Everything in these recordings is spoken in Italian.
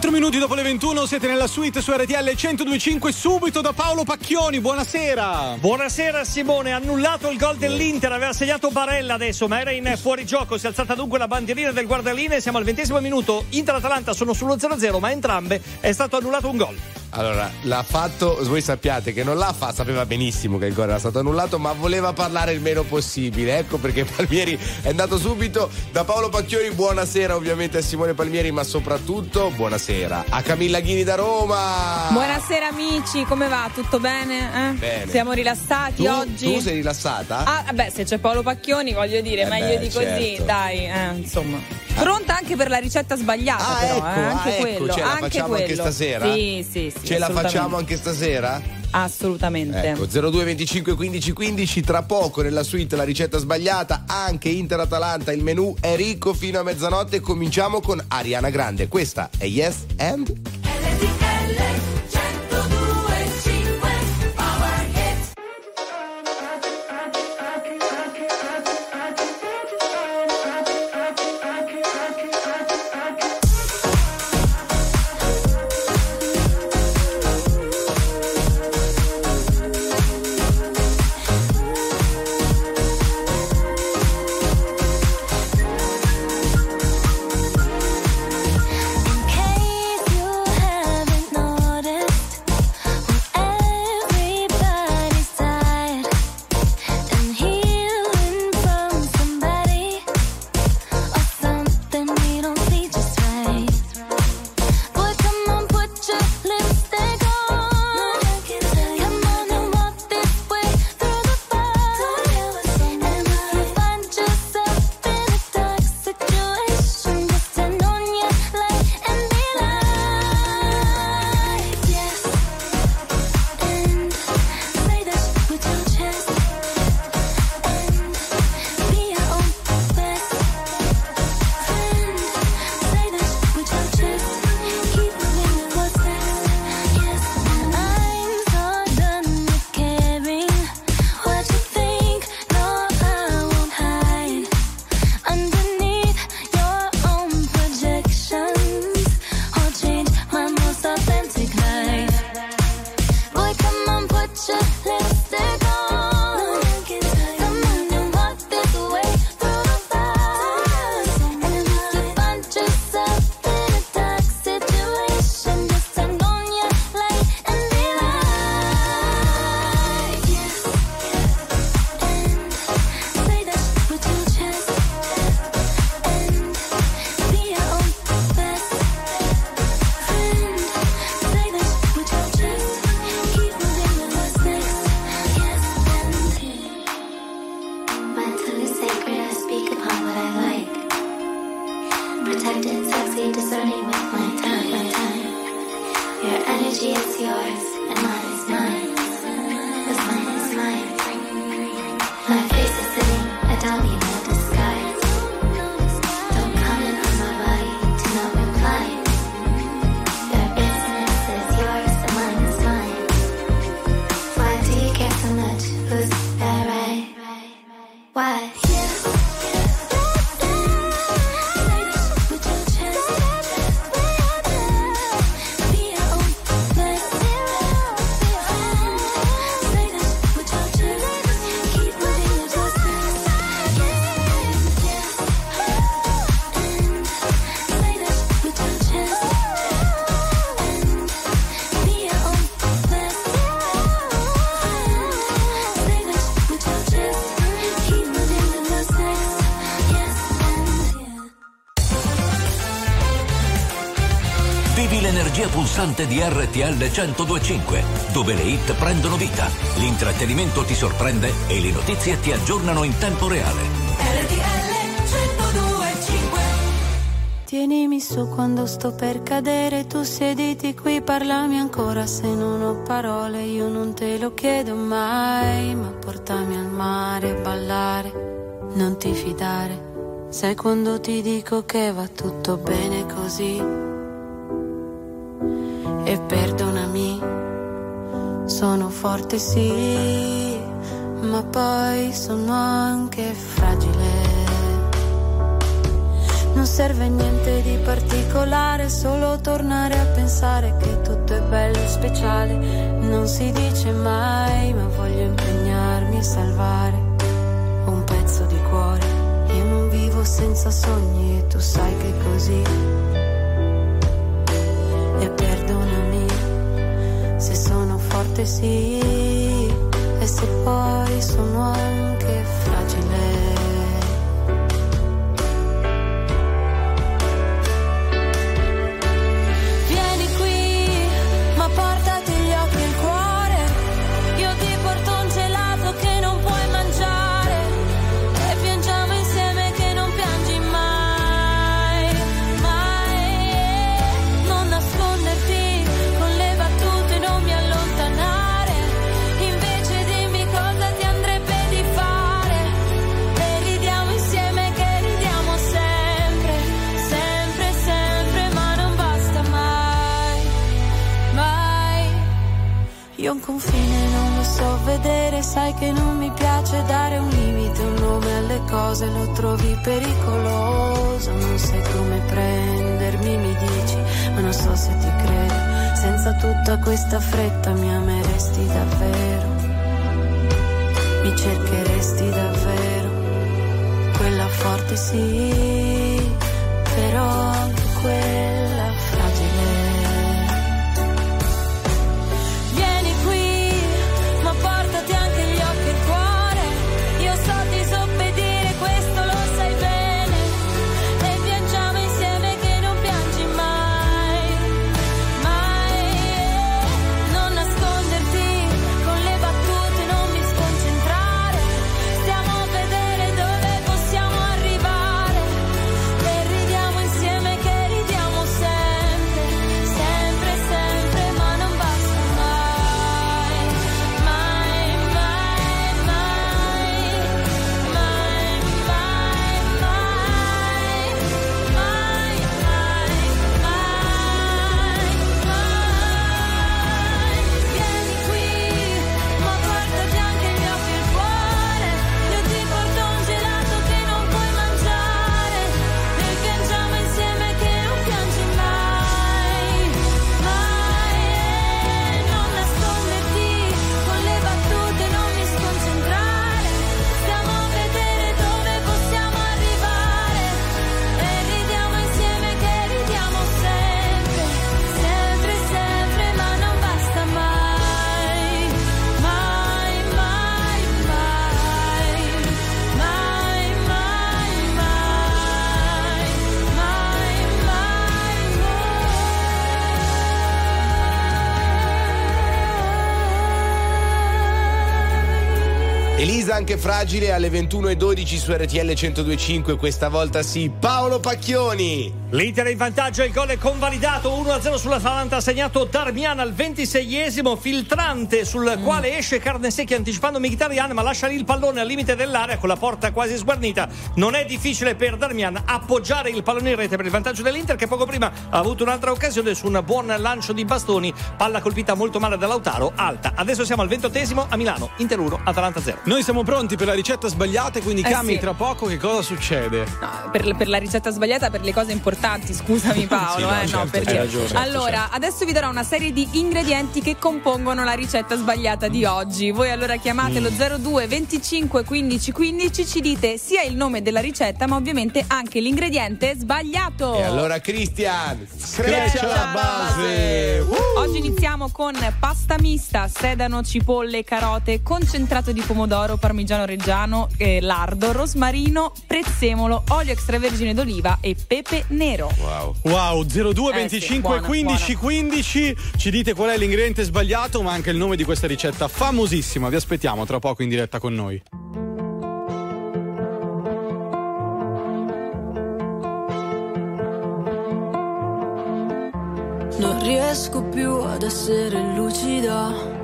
4 minuti dopo le 21 siete nella suite su RTL 1025 subito da Paolo Pacchioni. Buonasera. Buonasera Simone, annullato il gol dell'Inter, aveva segnato Barella adesso, ma era in fuorigioco, si è alzata dunque la bandierina del guardaline, siamo al ventesimo minuto, Inter-Atalanta sono sullo 0-0, ma entrambe è stato annullato un gol. Allora, l'ha fatto, voi sappiate che non l'ha fatto, sapeva benissimo che il gol era stato annullato, ma voleva parlare il meno possibile. Ecco perché Palmieri è andato subito da Paolo Pacchioni. Buonasera ovviamente a Simone Palmieri, ma soprattutto buonasera a Camilla Ghini da Roma. Buonasera amici, come va? Tutto bene? Eh? Bene. Siamo rilassati Tu, oggi? tu sei rilassata? Ah, vabbè, se c'è Paolo Pacchioni, voglio dire, Eh meglio beh, di così, certo. dai, eh, insomma. Pronta anche per la ricetta sbagliata, Ah, però, ecco, eh, anche ah, ecco, quello. ce la anche facciamo quello. anche stasera? Sì, sì, sì. Ce la facciamo anche stasera? Assolutamente. Ecco, 02 25 15 15, tra poco nella suite la ricetta sbagliata, anche Inter-Atalanta, il menù è ricco fino a mezzanotte. Cominciamo con Ariana Grande. Questa è Yes and... In pulsante di RTL 1025, dove le hit prendono vita, l'intrattenimento ti sorprende e le notizie ti aggiornano in tempo reale. Tienimi su quando sto per cadere, tu sediti qui, parlami ancora se non ho parole, io non te lo chiedo mai, ma portami al mare a ballare, non ti fidare, sai quando ti dico che va tutto bene così. Sono forte sì, ma poi sono anche fragile. Non serve niente di particolare, solo tornare a pensare che tutto è bello e speciale. Non si dice mai, ma voglio impegnarmi a salvare un pezzo di cuore. Io non vivo senza sogni e tu sai che è così. E perdonami se Et c'est pas, ils. Confine non lo so vedere, sai che non mi piace dare un limite, un nome alle cose, lo trovi pericoloso, non sai come prendermi, mi dici, ma non so se ti credo, senza tutta questa fretta mi ameresti davvero, mi cercheresti davvero, quella forte sì, però anche quella anche fragile alle 21.12 su RTL 1025, questa volta sì, Paolo Pacchioni. L'Inter è in vantaggio, il gol è convalidato 1-0 sull'Atalanta, ha segnato Darmian al 26esimo, filtrante sul quale esce Carnesecchi anticipando Mkhitaryan ma lascia lì il pallone al limite dell'area con la porta quasi sguarnita. Non è difficile per Darmian appoggiare il pallone in rete per il vantaggio dell'Inter che poco prima ha avuto un'altra occasione su un buon lancio di bastoni, palla colpita molto male da Lautaro, alta. Adesso siamo al 28esimo a Milano, Inter 1, Atalanta 0. Noi siamo pronti per la ricetta sbagliata, quindi Eh Cami sì. tra poco che cosa succede? No, per, per la ricetta sbagliata, per le cose importanti, scusami Paolo. no, eh, certo, no, perché- hai ragione, certo, allora, adesso vi darò una serie di ingredienti che compongono la ricetta sbagliata di oggi. Voi allora chiamate Mm. lo 02 25 15 15, ci dite sia il nome della ricetta, ma ovviamente anche l'ingrediente sbagliato. E allora Cristian, Screccia la base. Oggi iniziamo con pasta mista, sedano, cipolle, carote, concentrato di pomodoro, parmigiano reggiano, eh, lardo, rosmarino, prezzemolo, olio extravergine d'oliva e pepe nero. Wow. Wow, 02 Eh 25 sì, buona, 15 15 ci dite qual è l'ingrediente sbagliato, ma anche il nome di questa ricetta famosissima. Vi aspettiamo tra poco in diretta con noi. Non riesco più ad essere lucida.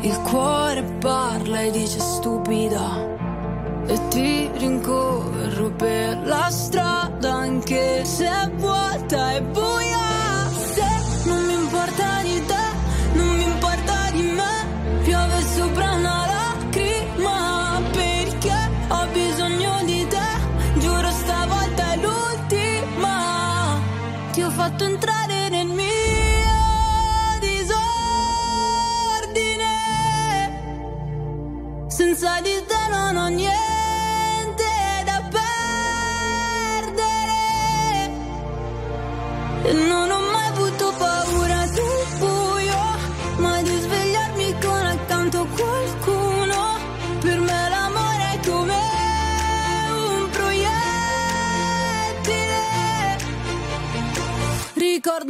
Il cuore parla e dice stupida. E ti rincorro per la strada anche se è vuota e buia. Se non mi importa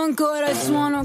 ancora il suono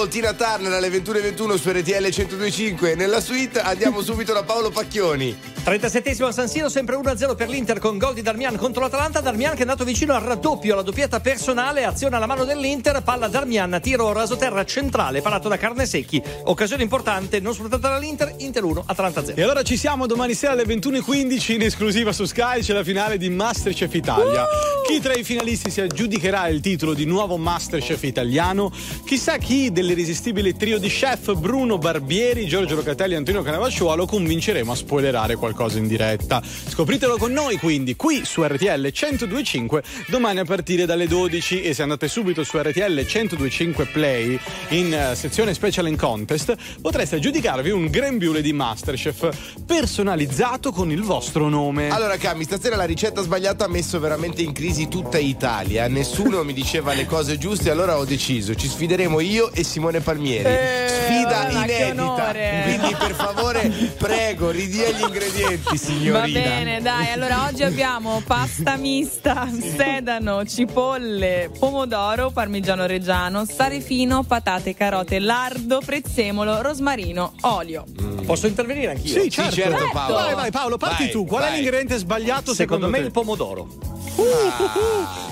People, Tina Turner alle 21.21 su RTL 102.5. Nella suite andiamo subito da Paolo Pacchioni. 37esimo a San Siro, sempre 1-0 per l'Inter con gol di Darmian contro l'Atalanta. Darmian che è andato vicino al raddoppio, alla doppietta personale, azione alla mano dell'Inter, palla Darmian, tiro rasoterra centrale, parato da Carnesecchi. Occasione importante, non sfruttata dall'Inter, Inter 1, Atalanta 0. E allora ci siamo domani sera alle 21.15 in esclusiva su Sky, c'è la finale di Masterchef Italia. Chi tra i finalisti si aggiudicherà il titolo di nuovo Masterchef italiano? Chissà chi dell'irresistibile trio di chef Bruno Barbieri, Giorgio Locatelli e Antonio Canavacciuolo convinceremo a spoilerare qualcosa in diretta. Scopritelo con noi quindi qui su RTL 102.5 domani a partire dalle 12 e se andate subito su RTL 102.5 Play in eh, sezione Special and Contest potreste aggiudicarvi un grembiule di Masterchef personalizzato con il vostro nome. Allora, Cami, stasera la ricetta sbagliata ha messo veramente in crisi tutta Italia. Nessuno mi diceva le cose giuste, allora ho deciso. Ci sfideremo io e Simone Palmieri. Sfida guarda, che inedita. Quindi, per favore, prego, ridia gli ingredienti, signorina. Va bene, dai. Allora, oggi abbiamo pasta mista, sedano, cipolle, pomodoro, parmigiano reggiano, sale fino, patate, carote, lardo, prezzemolo, rosmarino, olio. Posso intervenire anch'io? Sì, certo. certo, Paolo. Vai, vai, Paolo, parti Vai, tu. Qual è vai. l'ingrediente sbagliato Secondo secondo, me te? il pomodoro.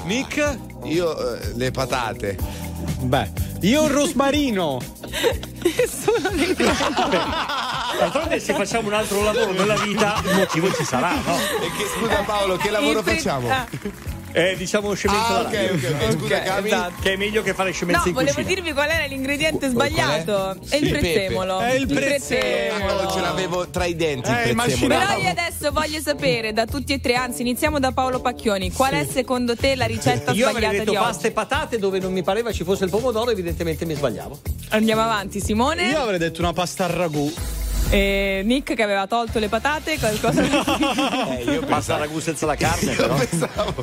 Nick? Io eh, le patate. Beh, io il rosmarino. Nessuno ne D'altronde se facciamo un altro lavoro nella vita, il motivo ci sarà, no? E che scusa Paolo, che lavoro facciamo? Ah, Eh, diciamo scemenza Ah, da ok, radio. ok, ok. Scusa, Cami. esatto. Che è meglio che fare scemenza No, in volevo cucina. dirvi qual era l'ingrediente sbagliato. È il Il prezzemolo. È il prezzemolo. Oh, ce l'avevo tra i denti Eh. Però io adesso voglio sapere da tutti e tre, anzi iniziamo da Paolo Pacchioni, qual è secondo te la ricetta Io avrei sbagliata detto di pasta oggi? e patate dove non mi pareva ci fosse il pomodoro, evidentemente mi sbagliavo. Andiamo avanti, Simone. Io avrei detto una pasta al ragù. E Nick che aveva tolto le patate, qualcosa Eh, io Pasta pensavo, ragù senza la carne, io però. pensavo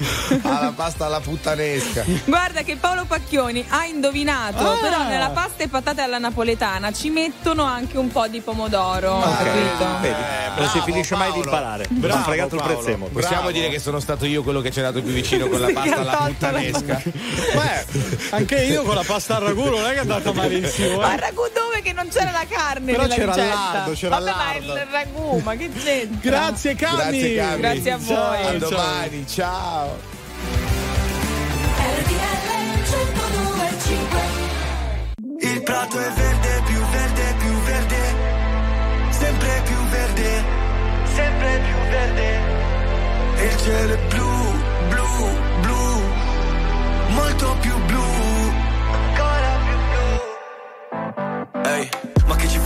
alla pasta alla puttanesca. Guarda che Paolo Pacchioni ha indovinato, Ah. però nella pasta e patate alla napoletana ci mettono anche un po' di pomodoro, capito? Vedi, non si bravo, finisce mai di Paolo. imparare. Bravo, fregato il Paolo. prezzemolo. Possiamo Bravo. dire che sono stato io quello che ci è andato più vicino con la pasta alla tolto puttanesca. Beh, anche io con la pasta al ragù non è che è andata malissimo. Ma Eh. il ragù dove che non c'era la carne Però nella c'era ricetta? C'era il Vabbè, ma lardo. il ragù, ma che c'entra? Grazie Cami. Grazie, Cami. Grazie a voi. Ciao, A ciao. domani, ciao. Il prato è verde, più verde, più verde, sempre più verde, sempre più verde. E il cielo è blu,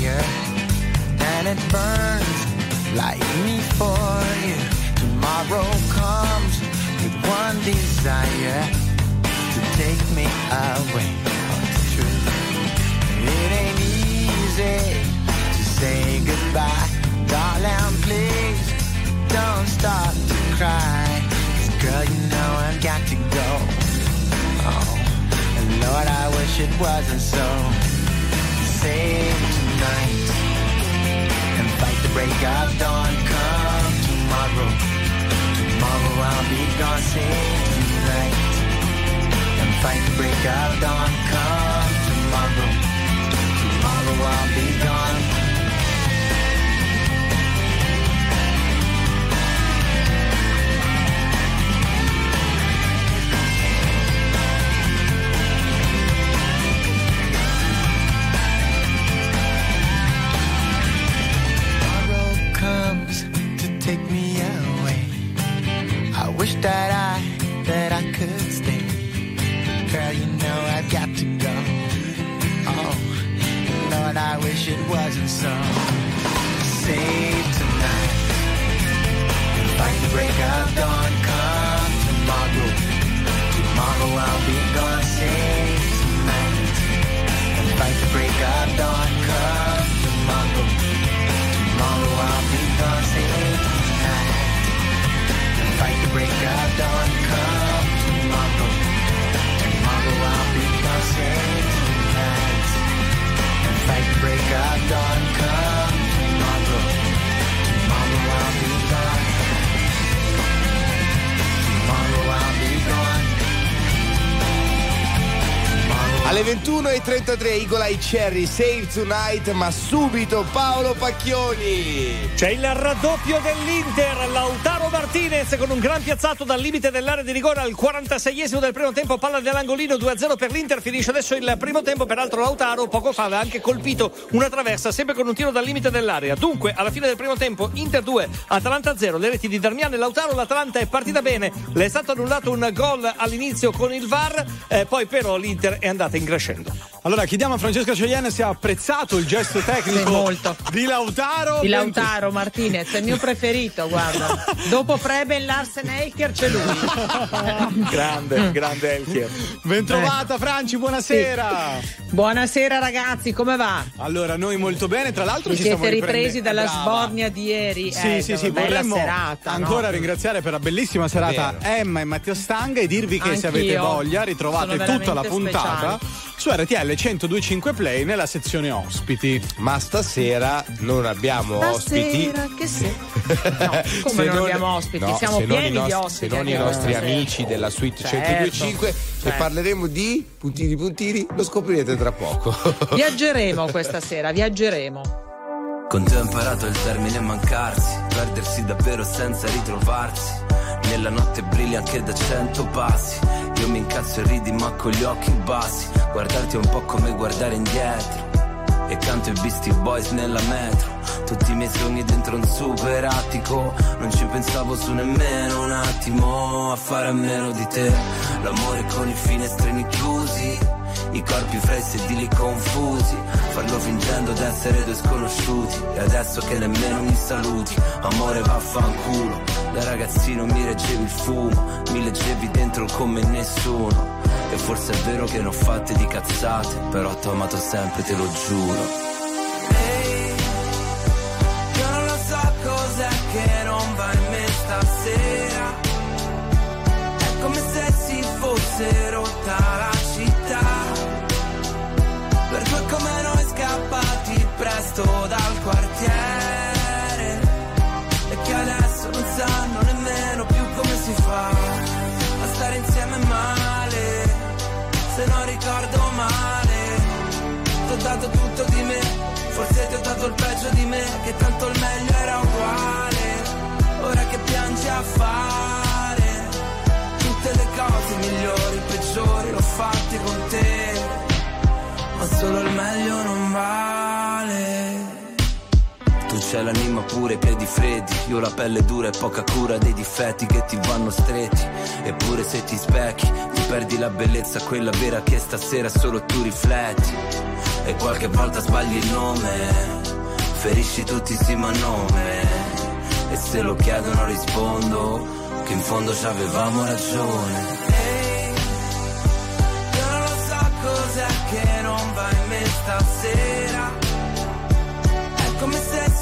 Fire, and it burns like me for you. Tomorrow comes with one desire to take me away. Oh, it's true. It ain't easy to say goodbye. Darling, please don't start to cry. 'Cause girl, you know I've got to go. Oh. And Lord, I wish it wasn't so. Save tonight and fight the break of dawn. Come tomorrow, tomorrow I'll be gone. Save tonight and fight the break of dawn. Come tomorrow, tomorrow I'll be gone. It wasn't so. Save tonight. Fight the break of dawn. Come tomorrow. Tomorrow I'll be gone. Save tonight. And fight the break of dawn. Come tomorrow. Tomorrow I'll be gone, save tonight. And fight the break of dawn, Alle 21.33 Eagle Eye Cherry Save Tonight, ma subito Paolo Pacchioni. C'è il raddoppio dell'Inter, Lautaro Martinez con un gran piazzato dal limite dell'area di rigore al 46esimo del primo tempo, palla dell'angolino 2-0 per l'Inter, finisce adesso il primo tempo, peraltro Lautaro poco fa aveva anche colpito una traversa, sempre con un tiro dal limite dell'area. Dunque, alla fine del primo tempo, Inter 2, Atalanta 0, le reti di Darmian e Lautaro, l'Atalanta è partita bene, le è stato annullato un gol all'inizio con il VAR, eh, poi però l'Inter è andata in crescendo. Allora chiediamo a Francesca Celiane se ha apprezzato il gesto tecnico Sì, di Lautaro. Di Lautaro Martinez, è il mio preferito, guarda. Dopo Preben Larsen Eicher c'è lui. Grande, grande Elchier. Bentrovata Franci, buonasera. Buonasera ragazzi, come va? Allora, noi molto bene, tra l'altro Vi ci siete ripresi dalla Brava. sbornia di ieri? Sì, Eh, sì, sì, bella serata. ancora no? ringraziare per la bellissima serata Emma e Matteo Stanga e dirvi che se Anch'io. avete voglia ritrovate tutta la puntata su RTL 1025 Play nella sezione ospiti. Ma stasera non abbiamo ospiti. Stasera che se... No, come Se non, abbiamo ospiti? no, Siamo non pieni di nostri- ospiti. Se non i nostri stasera. amici della suite Certo, 1025 e certo. parleremo di puntini puntini, lo scoprirete tra poco. Viaggeremo questa sera, viaggeremo. Con te ho imparato il termine mancarsi, perdersi davvero senza ritrovarsi. Nella notte brilli anche da cento passi. Io mi incazzo e ridi ma con gli occhi bassi. Guardarti è un po' come guardare indietro. E canto i Beastie Boys nella metro. Tutti i miei sogni dentro un super attico. Non ci pensavo su nemmeno un attimo a fare a meno di te. L'amore con i finestrini chiusi. I corpi fra i sedili confusi Farlo fingendo d'essere due sconosciuti. E adesso che nemmeno mi saluti Amore vaffanculo. Da ragazzino mi reggevi il fumo Mi leggevi dentro come nessuno. E forse è vero che ne ho fatte di cazzate Però t'ho amato sempre, te lo giuro quartiere E che adesso non sanno nemmeno più come si fa A stare insieme male. Se non ricordo male T'ho dato tutto di me. Forse ti ho dato il peggio di me Che tanto il meglio era uguale. Ora che piangi a fare Tutte le cose migliori, peggiori L'ho fatte con te. Ma solo il meglio non vale c'hai l'anima pure, i piedi freddi. Io la pelle dura e poca cura dei difetti che ti vanno stretti. Eppure se ti specchi Ti perdi la bellezza, quella vera che stasera solo tu rifletti. E qualche volta sbagli il nome. Ferisci tutti sì ma nome. E se lo chiedono rispondo Che in fondo ci avevamo ragione. Ehi, io non lo so cos'è che non va in me stasera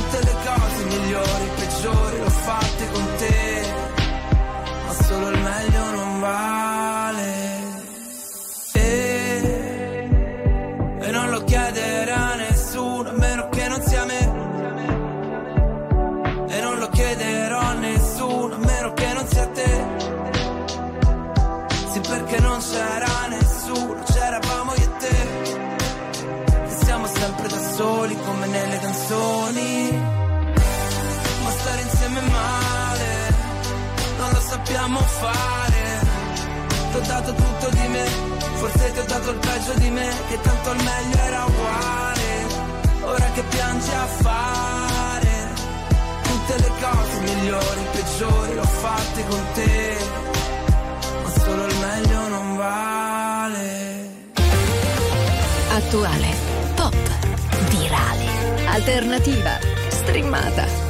tutte le cose migliori, peggiori, l'ho fatte con te, ma solo il meglio fare. Ti ho dato tutto di me, forse ti ho dato il peggio di me, che tanto il meglio era uguale. Ora che piangi a fare tutte le cose migliori, peggiori, l'ho fatte con te, ma solo il meglio non vale. Attuale, pop, virale, alternativa, streamata,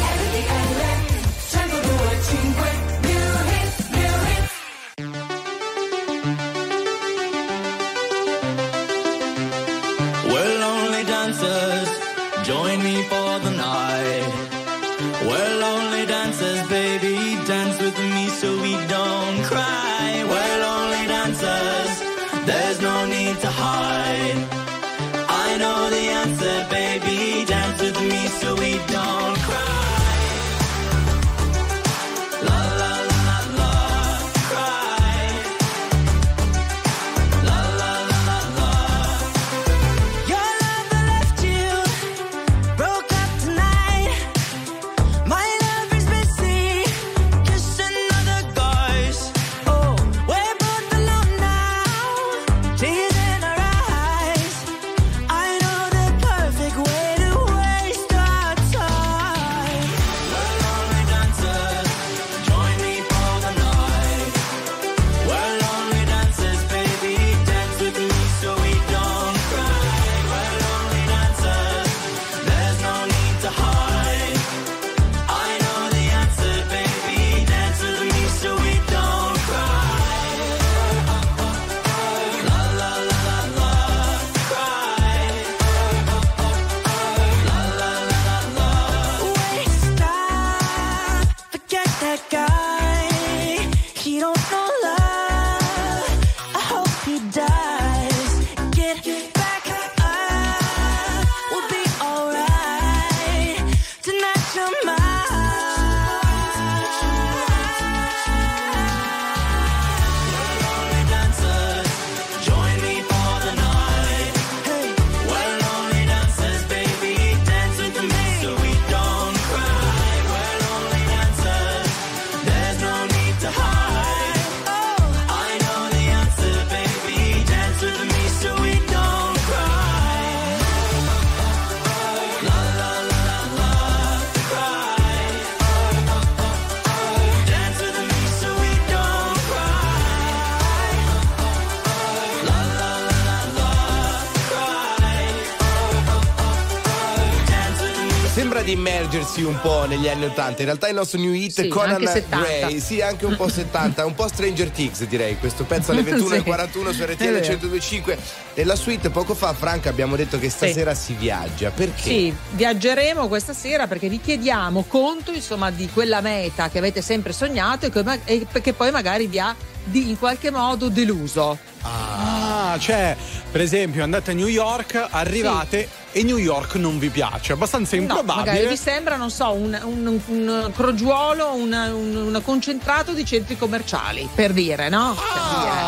Immergersi un po' negli anni 80. In realtà il nostro new hit Sì, Conan anche 70. Gray, sì, anche un po' 70, un po' Stranger Things direi. Questo pezzo alle 21.41 su È RTL vero. 1025. Nella suite poco fa, Franca, abbiamo detto che stasera si viaggia. Perché? Sì, viaggeremo questa sera perché vi chiediamo conto insomma di quella meta che avete sempre sognato e che, ma- e che poi magari vi ha di- in qualche modo deluso. Ah, cioè, per esempio, andate a New York, arrivate e New York non vi piace. Abbastanza No, improbabile. magari vi sembra, non so, un, un- un crogiuolo, un, un- concentrato di centri commerciali, per dire, no? Per dire. Ah.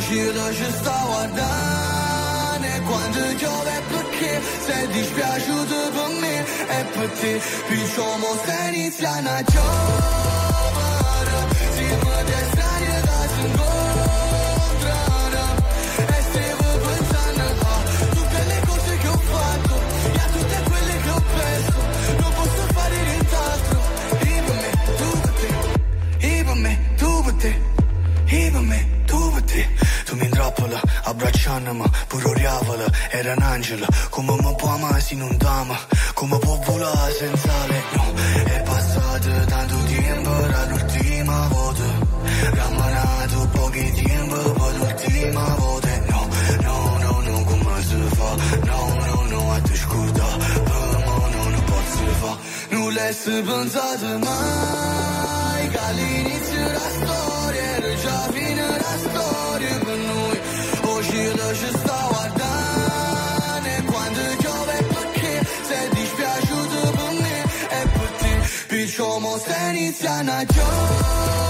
uscire ci stavo a dare quando piove perché sei dispiaciuto per me e per te diciamo se inizia una giovane si può destare da singolo Abbracciandomi, puro oriavola, era un angelo. Come mi può amare se non t'ama Come può volare senza legno È passato tanto tempo dall'ultima volta. Rammanato pochi tempo poi l'ultima volta. No, no, no, no, come si fa? No, no, no, a te scorda Per me non posso fa Nulla è pensato mai che all'inizio Veneciana, yo.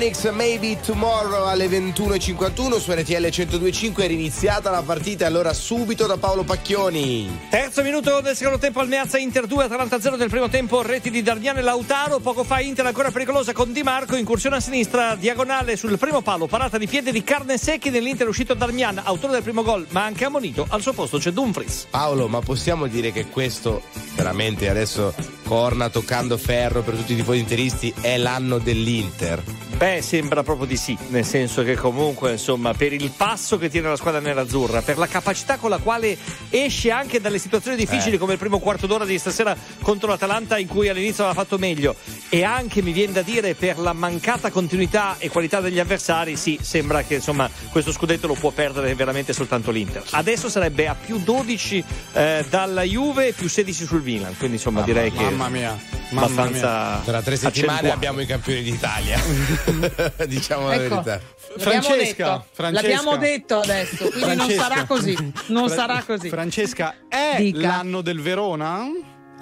Stereophonics, maybe tomorrow alle 21.51 su RTL 102.5 è riniziata la partita, allora subito da Paolo Pacchioni. Terzo minuto del secondo tempo al Meazza Inter 2, Atalanta 0 del primo tempo, reti di Darmian e Lautaro. Poco fa Inter ancora pericolosa con Di Marco, incursione a sinistra, diagonale sul primo palo, parata di piede di carne secchi nell'Inter è uscito Darmian, autore del primo gol, ma anche ammonito. Al suo posto c'è Dumfries. Paolo, ma possiamo dire che questo veramente adesso corna toccando ferro per tutti i tifosi interisti è l'anno dell'Inter? Beh, sembra proprio di sì, nel senso che comunque, insomma, per il passo che tiene la squadra nerazzurra, per la capacità con la quale esce anche dalle situazioni difficili Eh. come il primo quarto d'ora di stasera contro l'Atalanta in cui all'inizio aveva fatto meglio e anche mi viene da dire per la mancata continuità e qualità degli avversari, sì, sembra che insomma questo scudetto lo può perdere veramente soltanto l'Inter. Adesso sarebbe a più 12 eh, dalla Juve e più 16 sul Milan, quindi insomma direi che Mamma mia, mamma abbastanza mia. Tra tre settimane accentuato. abbiamo i campioni d'Italia. diciamo la Ecco. verità. L'abbiamo Francesca, detto. Francesca. L'abbiamo detto adesso, quindi non Francesca. sarà così. Non Fra- sarà così. Francesca, è Dica. l'anno del Verona?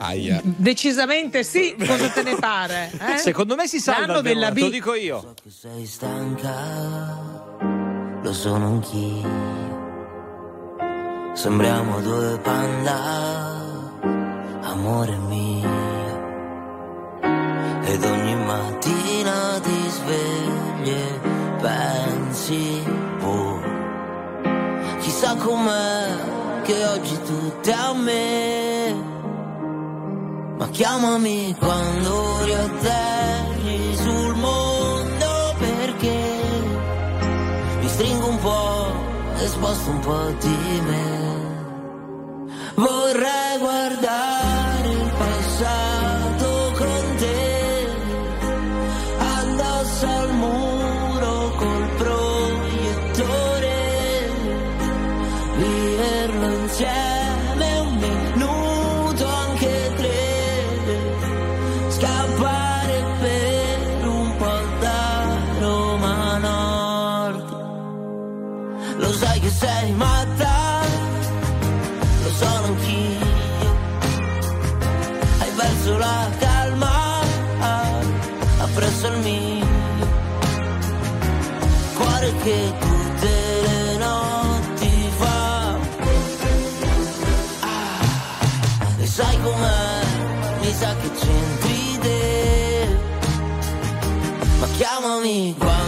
Aia. Decisamente sì, cosa te ne pare? eh? Secondo me si salva L'anno della te lo B. dico io. che sei stanca, lo sono anch'io. Sembriamo due panda, amore mio. Ed ogni mattina ti svegli e pensi, boh, chissà com'è che oggi tutto è a me. Ma chiamami quando riatterri sul mondo perché mi stringo un po' e sposto un po' di me. Vorrei guardare sei matta, lo sono anch'io. Hai perso la calma, appresso il mio. Cuore che tutte le notti fa. Ah, e sai com'è? Mi sa che c'entri te. Ma chiamami quando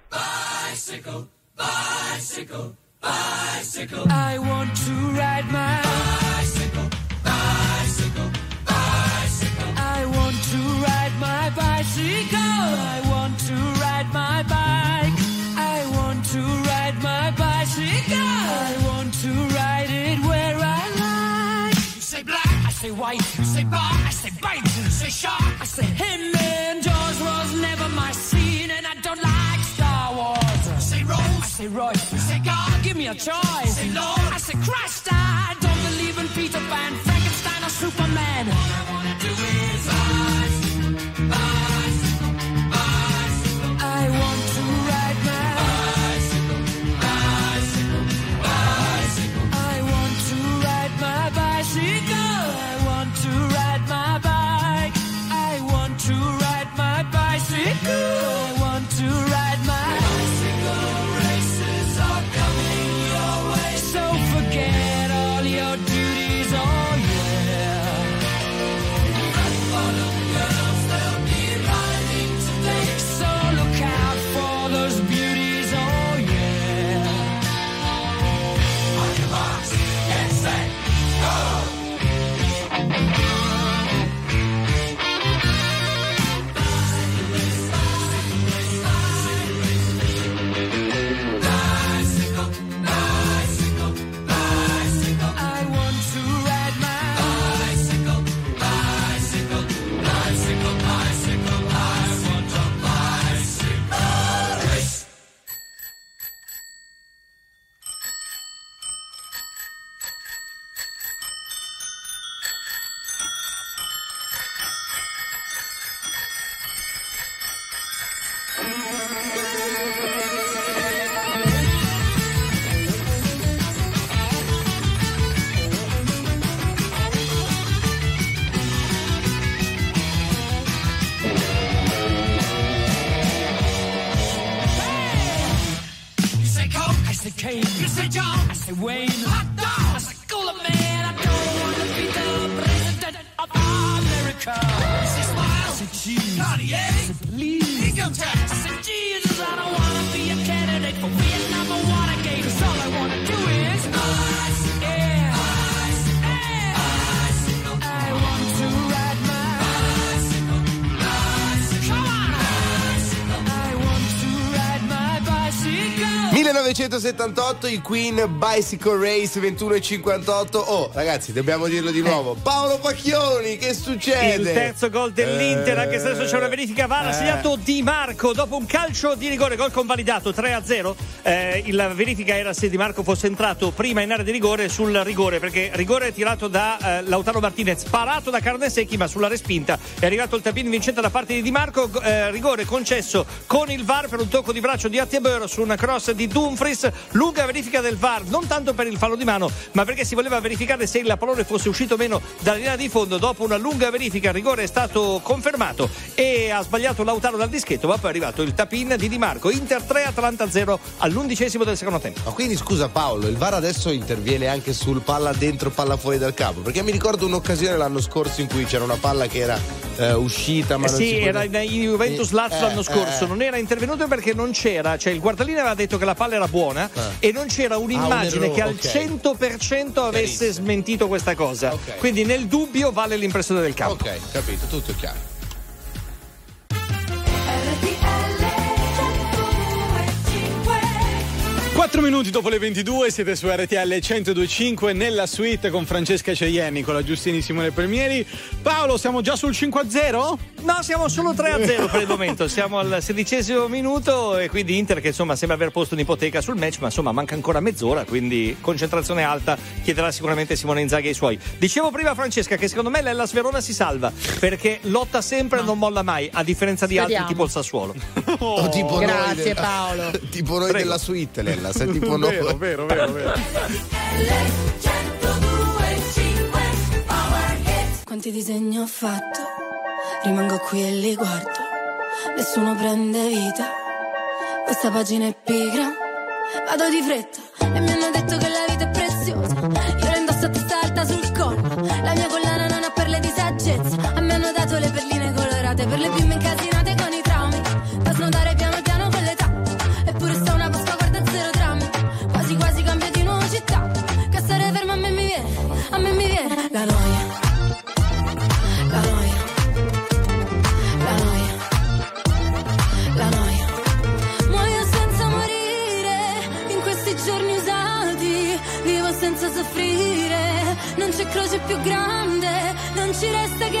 1978 i Queen Bicycle Race 21 e 58. Oh, ragazzi, dobbiamo dirlo di nuovo. Paolo Pacchioni, che succede? Il terzo gol dell'Inter, Eh, anche se adesso c'è una verifica VAR, ha eh. segnato Di Marco dopo un calcio di rigore, gol convalidato 3-0. Eh, la verifica era se Di Marco fosse entrato prima in area di rigore sul rigore, perché rigore tirato da eh, Lautaro Martinez, parato da Carnesecchi, ma sulla respinta è arrivato il tapin vincente da parte di Di Marco, eh, rigore concesso con il VAR per un tocco di braccio di Attiabeur su una cross di Dumfries, lunga verifica del VAR, non tanto per il fallo di mano, ma perché si voleva verificare se il pallone fosse uscito o meno dalla linea di fondo. Dopo una lunga verifica il rigore è stato confermato e ha sbagliato Lautaro dal dischetto, ma poi è arrivato il tapin di Di Marco. Inter 3 Atalanta 0 all'undicesimo del secondo tempo. Ma quindi scusa Paolo, il VAR adesso interviene anche sul palla dentro, palla fuori dal campo? Perché mi ricordo un'occasione l'anno scorso in cui c'era una palla che era eh, uscita, ma Eh sì, era in Juventus Eh, Lazio eh, l'anno scorso, eh. non era intervenuto perché non c'era, cioè il guardalino aveva detto che la palla era buona e non c'era un'immagine Ah, un che al errore, ok. 100% avesse smentito questa cosa. Ok. Quindi nel dubbio vale l'impressione del campo. Ok, capito, tutto chiaro. 4 minuti dopo le 22 siete su RTL 1025 nella suite con Francesca Ceienni, con la Giustini Simone Premieri. Paolo, siamo già sul 5-0? No, siamo solo 3-0 per il momento, siamo al sedicesimo minuto e quindi Inter che insomma sembra aver posto un'ipoteca sul match, ma insomma manca ancora mezz'ora, quindi concentrazione alta, chiederà sicuramente Simone Inzaghi ai suoi. Dicevo prima Francesca che secondo me l'Ellas Verona si salva perché lotta sempre e non molla mai, a differenza di altri Speriamo. tipo il Sassuolo. O tipo noi Grazie del- Paolo. tipo noi Prego. della suite, Lella, sei tipo noi. Vero, vero, vero, vero. Quanti disegni ho fatto, rimango qui e li guardo, nessuno prende vita, questa pagina è pigra, vado di fretta e mi croce più grande, non ci resta che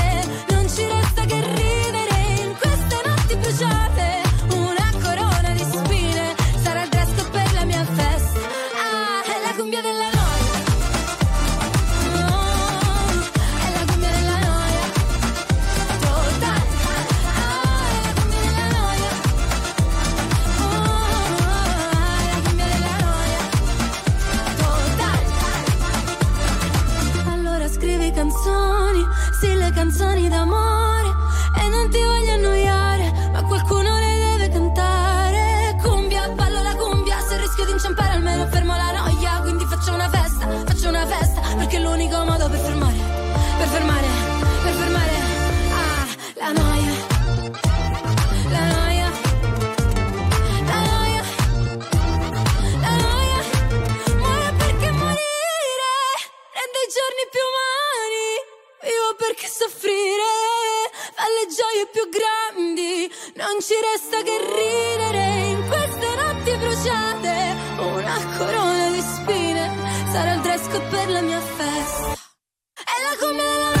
più grandi. Non ci resta che ridere in queste notti bruciate. Una corona di spine sarà il dress per la mia festa. È la della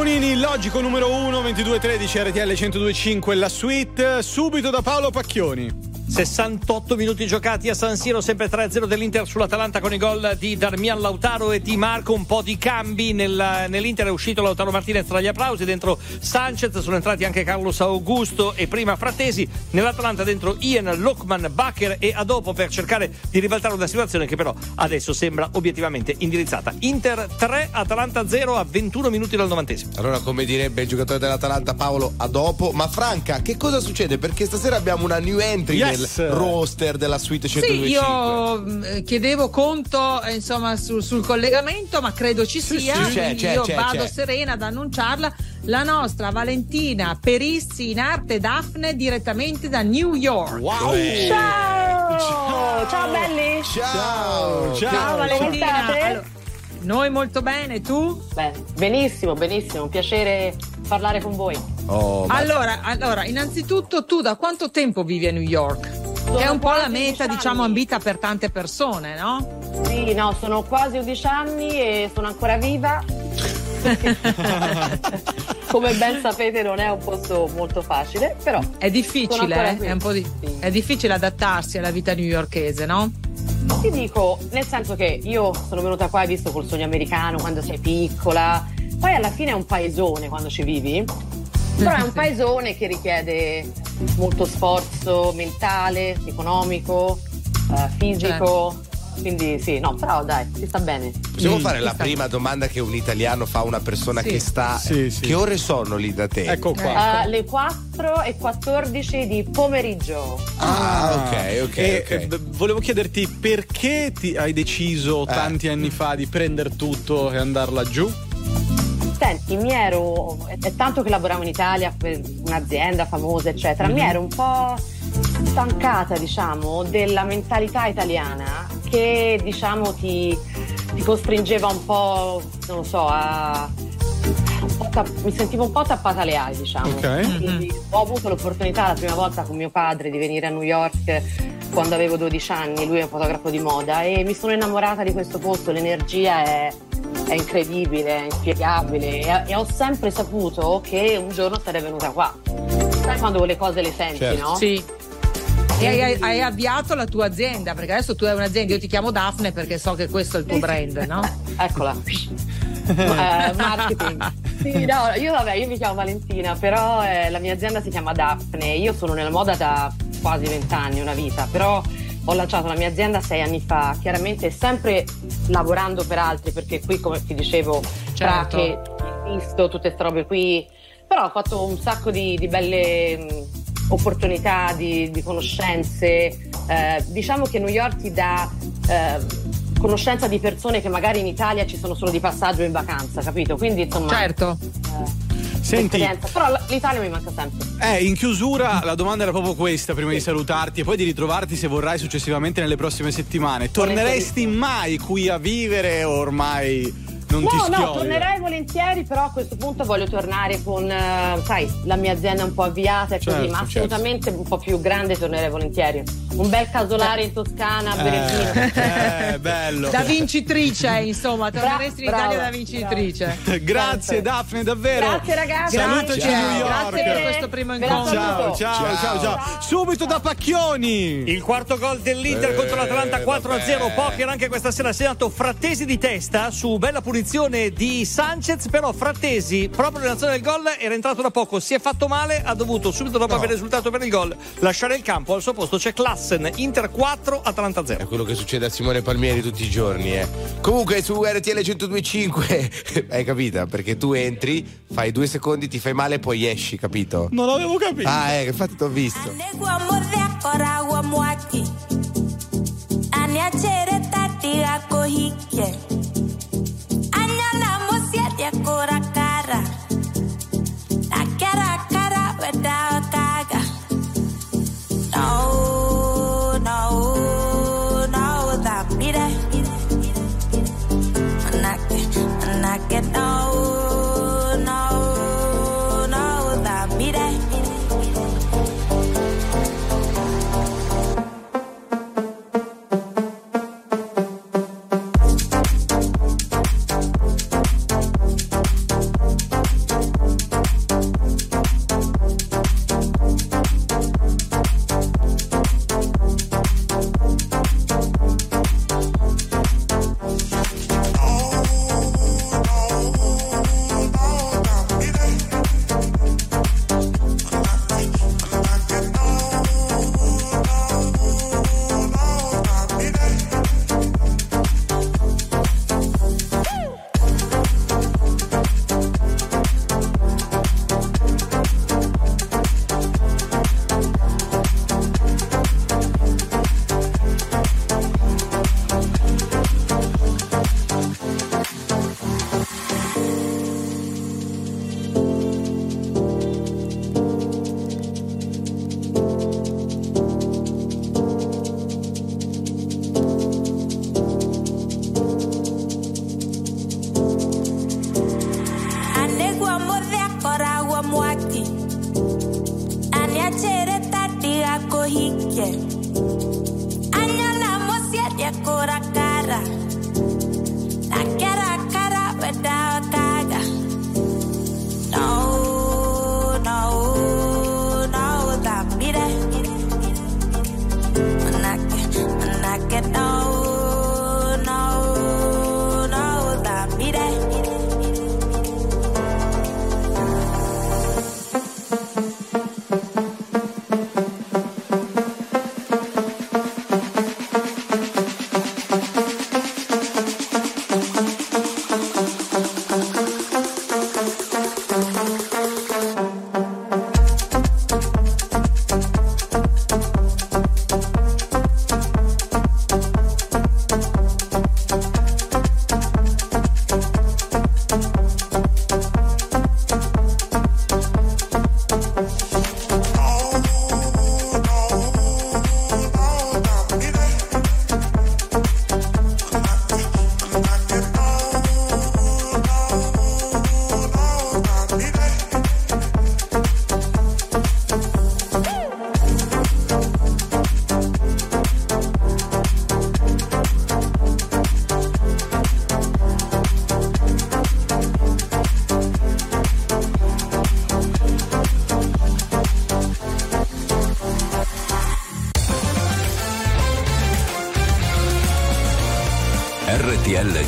Monini, logico numero 1, 2213 RTL 1025, la suite, subito da Paolo Pacchioni. 68 minuti giocati a San Siro, sempre 3-0 dell'Inter sull'Atalanta con i gol di Darmian Lautaro e di Marco. Un po' di cambi nel- nell'Inter è uscito Lautaro Martinez tra gli applausi. Dentro Sanchez sono entrati anche Carlos Augusto e prima Frattesi. Nell'Atalanta dentro Ian, Lockman, Bacher e Adopo per cercare di ribaltare una situazione che però adesso sembra obiettivamente indirizzata. Inter 3, Atalanta 0 a 21 minuti dal novantesimo. Allora, come direbbe il giocatore dell'Atalanta Paolo, a dopo. Ma Franca, che cosa succede? Perché stasera abbiamo una new entry Yes. nel roster della suite Sì, 125. io mh, chiedevo conto eh, insomma sul, sul collegamento, ma credo ci sia. sì, c'è, io c'è, vado c'è. serena ad annunciarla. La nostra Valentina Perizzi in arte Daphne direttamente da New York. Wow! Ciao! Ciao belli! Ciao! Ciao Come Valentina. Allora, noi molto bene, tu? Beh, benissimo, benissimo, un piacere parlare con voi. Oh, Allora, allora, innanzitutto tu da quanto tempo vivi a New York? Che è un po' la meta, 11 anni. diciamo, ambita per tante persone, no? Sì, no, sono quasi 11 anni e sono ancora viva. Come ben sapete non è un posto molto facile, però È difficile, eh? è, un po' di- Sì. è difficile adattarsi alla vita newyorkese, no? ti dico, nel senso che io sono venuta qua e visto col sogno americano quando sei piccola, poi alla fine è un paesone quando ci vivi, però è un paesone che richiede molto sforzo mentale, economico, eh, fisico, quindi sì, no, però dai, si sta bene. Possiamo Mm, fare la prima domanda che un italiano fa a una persona Sì. che sta. Sì, sì. Che ore sono lì da te? Ecco qua. alle 4 e 14 di pomeriggio. Ah, ok, ok. E, ok. eh, volevo chiederti perché ti hai deciso Eh. tanti anni fa di prendere tutto e andare laggiù? Senti, mi ero. È, tanto che lavoravo in Italia per un'azienda famosa, eccetera. Mi ero un po' stancata, diciamo, della mentalità italiana che, diciamo, ti, ti costringeva un po', non lo so, a. mi sentivo un po' tappata alle ali, diciamo. Ok. Quindi ho avuto l'opportunità la prima volta con mio padre di venire a New York quando avevo 12 anni, lui è un fotografo di moda e mi sono innamorata di questo posto, l'energia è, è incredibile, è inspiegabile e, e ho sempre saputo che un giorno sarei venuta qua. Sai quando le cose le senti, Certo. no? Sì. E hai, hai avviato la tua azienda, perché adesso tu hai un'azienda, io ti chiamo Daphne perché so che questo è il tuo brand, no? Eccola. Eh, marketing. Sì, no, io vabbè, io mi chiamo Valentina, però eh, la mia azienda si chiama Daphne. Io sono nella moda da quasi vent'anni, una vita, però ho lanciato la mia azienda sei anni fa, chiaramente sempre lavorando per altri, perché qui, come ti dicevo, Certo. che visto tutte queste robe qui, però ho fatto un sacco di, di belle mh, opportunità, di, di conoscenze. Eh, diciamo che New York ti dà eh, conoscenza di persone che magari in Italia ci sono solo di passaggio in vacanza, capito? Quindi insomma. Certo. eh, Senti. Però l'Italia mi manca sempre. eh, in chiusura la domanda era proprio questa prima di salutarti e poi di ritrovarti se vorrai successivamente nelle prossime settimane. Torneresti mai qui a vivere o ormai non ti no, schiodi? no, tornerei volentieri, però a questo punto voglio tornare con, eh, sai, la mia azienda un po' avviata e così, Certo, ma assolutamente un po' più grande tornerei volentieri. Un bel casolare in Toscana, a vino. Eh, bello. Da vincitrice, insomma, torneresti in Brava, Italia da vincitrice. Grazie Daphne, davvero. Grazie ragazzi. Salutaci a New York. Grazie per questo primo incontro. Ciao, saluto. ciao, ciao, ciao. Subito da Pacchioni. Il quarto gol dell'Inter Eh, contro l'Atalanta 4-0. vabbè. Poker anche questa sera segnato Frattesi di testa su bella punizione di Sanchez. Però Frattesi, proprio nella zona del gol, era entrato da poco. Si è fatto male. Ha dovuto subito dopo No. aver risultato per il gol lasciare il campo. Al suo posto c'è Klassen. Inter 4, Atalanta 0. È quello che succede a Simone Palmieri tutti i giorni, eh. Comunque su RTL 1025 hai capito? Perché tu entri, fai due secondi, ti fai male e poi esci, capito? Non l'avevo capito. Ah, eh, infatti t'ho visto. quer cor a without a. No.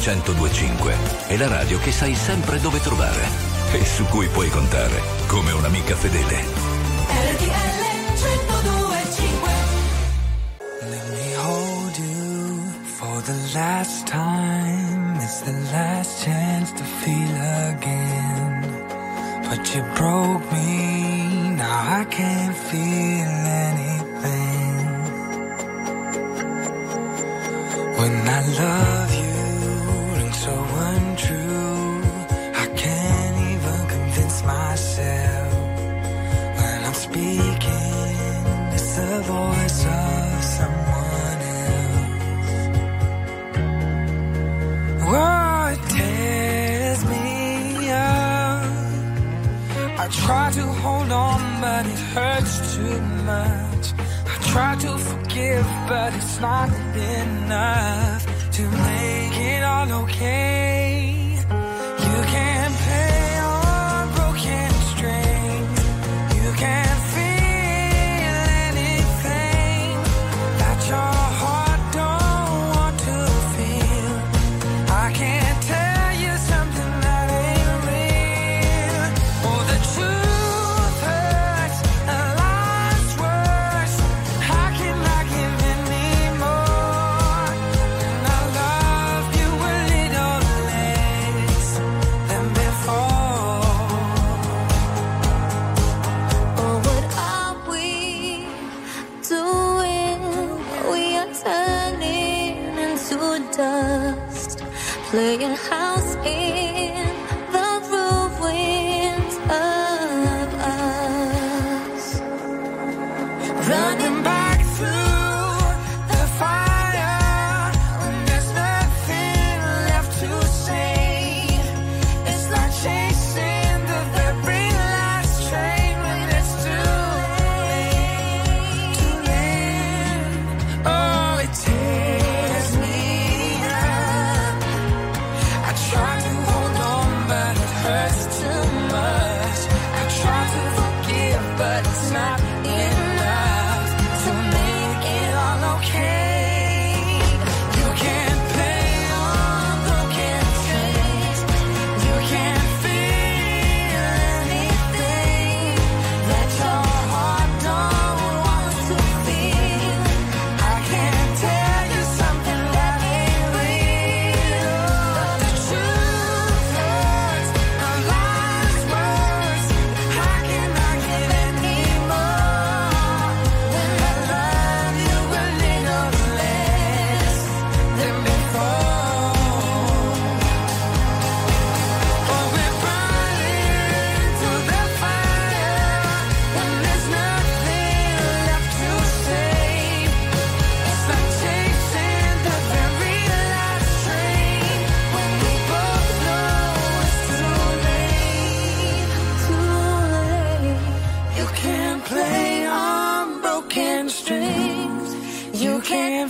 1025 è la radio che sai sempre dove trovare e su cui puoi contare come un'amica fedele. RTL 1025 Let me hold you for the last time.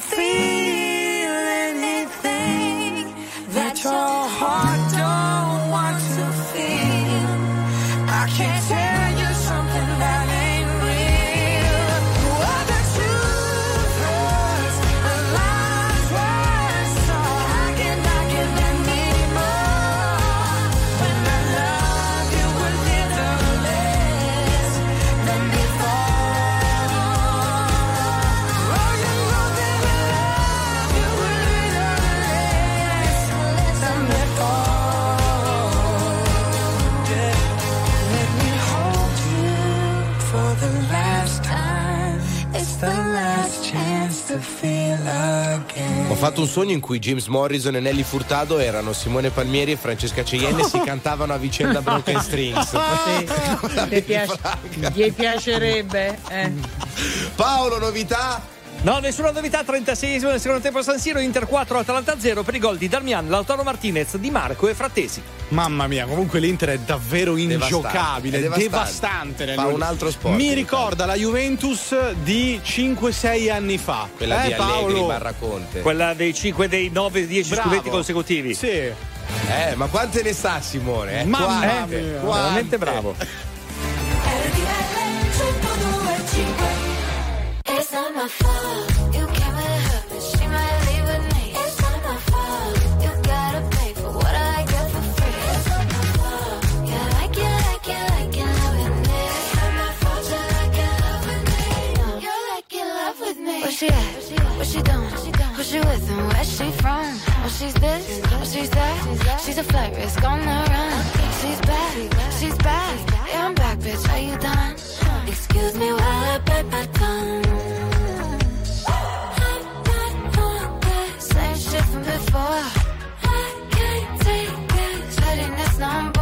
feel Ho fatto un sogno in cui James Morrison e Nelly Furtado erano Simone Palmieri e Francesca Ceienne e si cantavano a vicenda Broken Strings. Oh. Sì. Ti piace, piacerebbe? Eh. Paolo, novità? No, nessuna novità, 36esimo nel secondo tempo a San Siro, Inter 4, Atalanta 0 per i gol di Darmian, Lautaro Martinez, Di Marco e Frattesi. Mamma mia, comunque l'Inter è davvero ingiocabile, devastante. devastante, devastante Fa un altro sport. Mi ricorda la Juventus di 5-6 anni fa. Quella eh, di Allegri, Barraconte. Quella dei 5 dei 9-10 scudetti consecutivi. Sì. Eh, ma quante ne sa Simone? Eh? Mamma quante, mia. Quante. Veramente bravo. not my fault. You came with her, but she might leave with me. It's not my fault. You gotta pay for what I get for free. It's not my fault. Yeah, I can, I can, I can love with me. It's not my fault. You're like in love with me. You're like in love with me. Where she at? What she doing? Who she with and where she from? Oh, she's this, oh, she's that. She's a flight risk on the run. She's back, she's back. Yeah, I'm back, bitch. Are you done? Excuse me while I bite my tongue. Same shit from before. I can't take it. Shutting this number.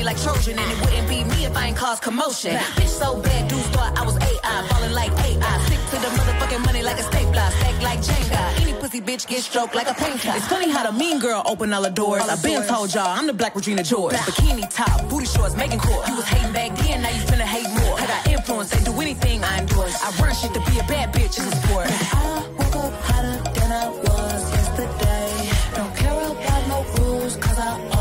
Me like Trojan, and it wouldn't be me if I ain't cause commotion. Bitch so bad, dudes thought I was AI, falling like AI. Stick to the motherfucking money like a stapler, stack like Jenga. Any pussy bitch get stroked like a painter. It's funny how the mean girl open all the doors. I been told y'all I'm the black Regina George. Bikini top, booty shorts, making court. You was hating back then, now you finna hate more. I got influence, they do anything I endorse. I run shit to be a bad bitch is a sport. I woke up hotter than I was yesterday. Don't care about no rules, cause I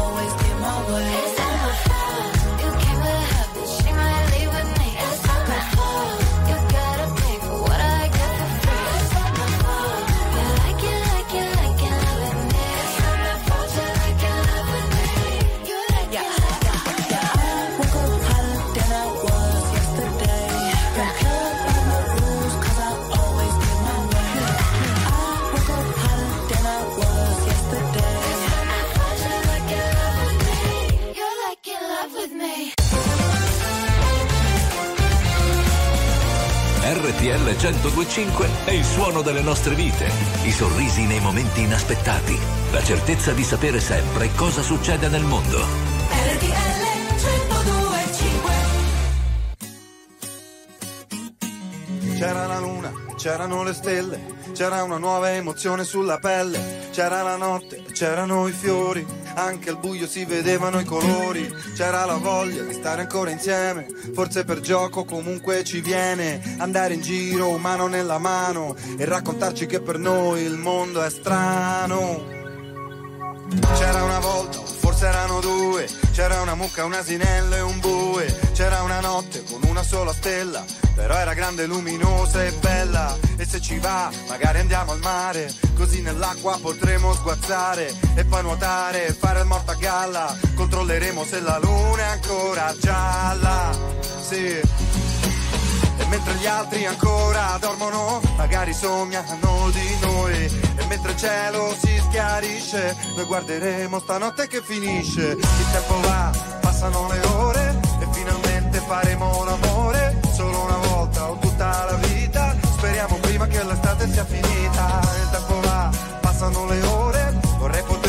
RTL 1025 è il suono delle nostre vite, i sorrisi nei momenti inaspettati, la certezza di sapere sempre cosa succede nel mondo. RTL 1025 C'era la luna, c'erano le stelle, c'era una nuova emozione sulla pelle, c'era la notte, c'erano i fiori, anche al buio si vedevano i colori, c'era la voglia di stare ancora insieme, forse per gioco comunque ci viene, andare in giro mano nella mano e raccontarci che per noi il mondo è strano. C'era una volta, forse erano due, c'era una mucca, un asinello e un bue, c'era una notte con una sola stella, però era grande, luminosa e bella, e se ci va magari andiamo al mare, così nell'acqua potremo sguazzare e poi nuotare e fare il morto a galla, controlleremo se la luna è ancora gialla, sì. Mentre gli altri ancora dormono, magari sognano di noi. E mentre il cielo si schiarisce, noi guarderemo stanotte che finisce. Il tempo va, passano le ore e finalmente faremo l'amore. Solo una volta o tutta la vita. Speriamo prima che l'estate sia finita. Il tempo va, passano le ore. Vorrei poter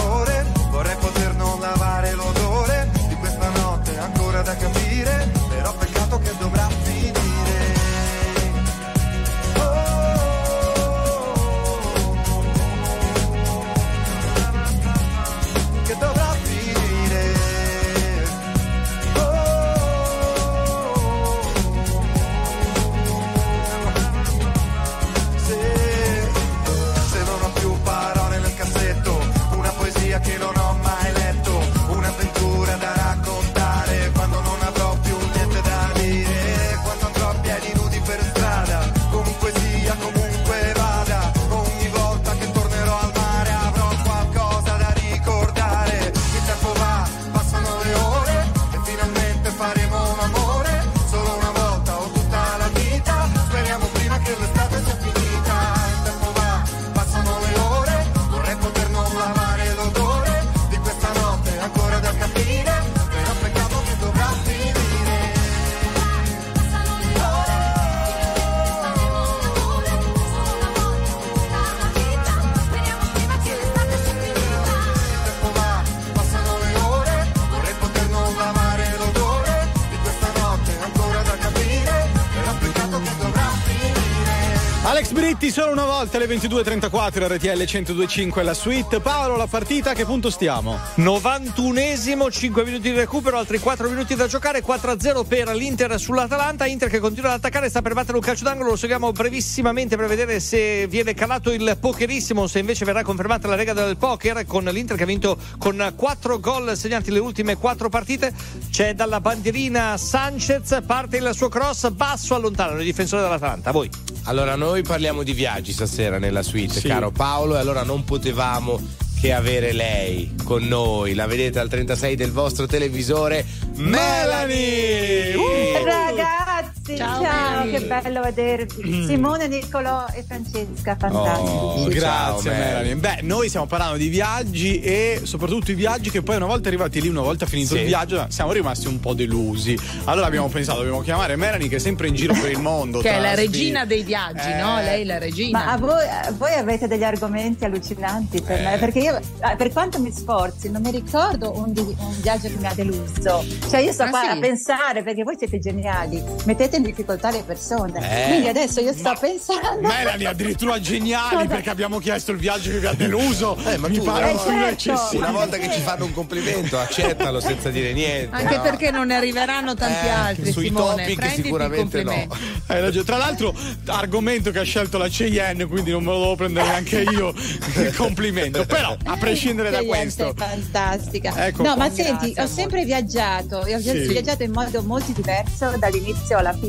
Solo una volta alle 22.34 RTL 102.5 la suite. Paolo, la partita a che punto stiamo? 91esimo, 5 minuti di recupero, altri 4 minuti da giocare, 4-0 per l'Inter sull'Atalanta, Inter che continua ad attaccare, sta per battere un calcio d'angolo, lo seguiamo brevissimamente per vedere se viene calato il pokerissimo, se invece verrà confermata la regola del poker con l'Inter che ha vinto con 4 gol segnati le ultime 4 partite, c'è dalla bandierina Sanchez, parte il suo cross, basso allontano il difensore dell'Atalanta, a voi. Allora, noi parliamo di viaggi stasera nella suite, Sì. caro Paolo, e allora non potevamo che avere lei con noi. La vedete al 36 del vostro televisore, Melanie! Uh! Ragazzi, Ciao, ciao, Mary. che bello vedervi. Simone, Niccolò e Francesca, fantastici. Oh, grazie Ciao, Melanie. Beh, noi stiamo parlando di viaggi e soprattutto i viaggi che poi una volta arrivati lì, una volta finito Sì. il viaggio, siamo rimasti un po' delusi. Allora abbiamo pensato, dobbiamo chiamare Melanie che è sempre in giro per il mondo. Che è la regina dei viaggi, Eh. no? Lei è la regina. Ma a voi, a voi avete degli argomenti allucinanti per Eh. me, perché io, eh, per quanto mi sforzi, non mi ricordo un, di- un viaggio che mi ha deluso. Cioè, io sto Ah, qua sì? a pensare, perché voi siete geniali, mettete in difficoltà le persone. Eh. Quindi adesso io sto pensando. Melanie addirittura geniali perché abbiamo chiesto il viaggio che vi ha deluso. Eh, ma Mi tu pare Eh, un certo. eccessivo. Una volta che ci fanno un complimento, accettalo senza dire niente. Anche no? perché non ne arriveranno tanti Eh, altri, sui Simone. topic Prenditi sicuramente ragione. Tra l'altro, argomento che ha scelto la Cheyenne, quindi non me lo devo prendere neanche io. Il complimento. Però, a prescindere da questo. fantastica. Ecco no, qua. ma senti, ho sempre viaggiato e ho Sì. viaggiato in modo molto diverso dall'inizio alla fine.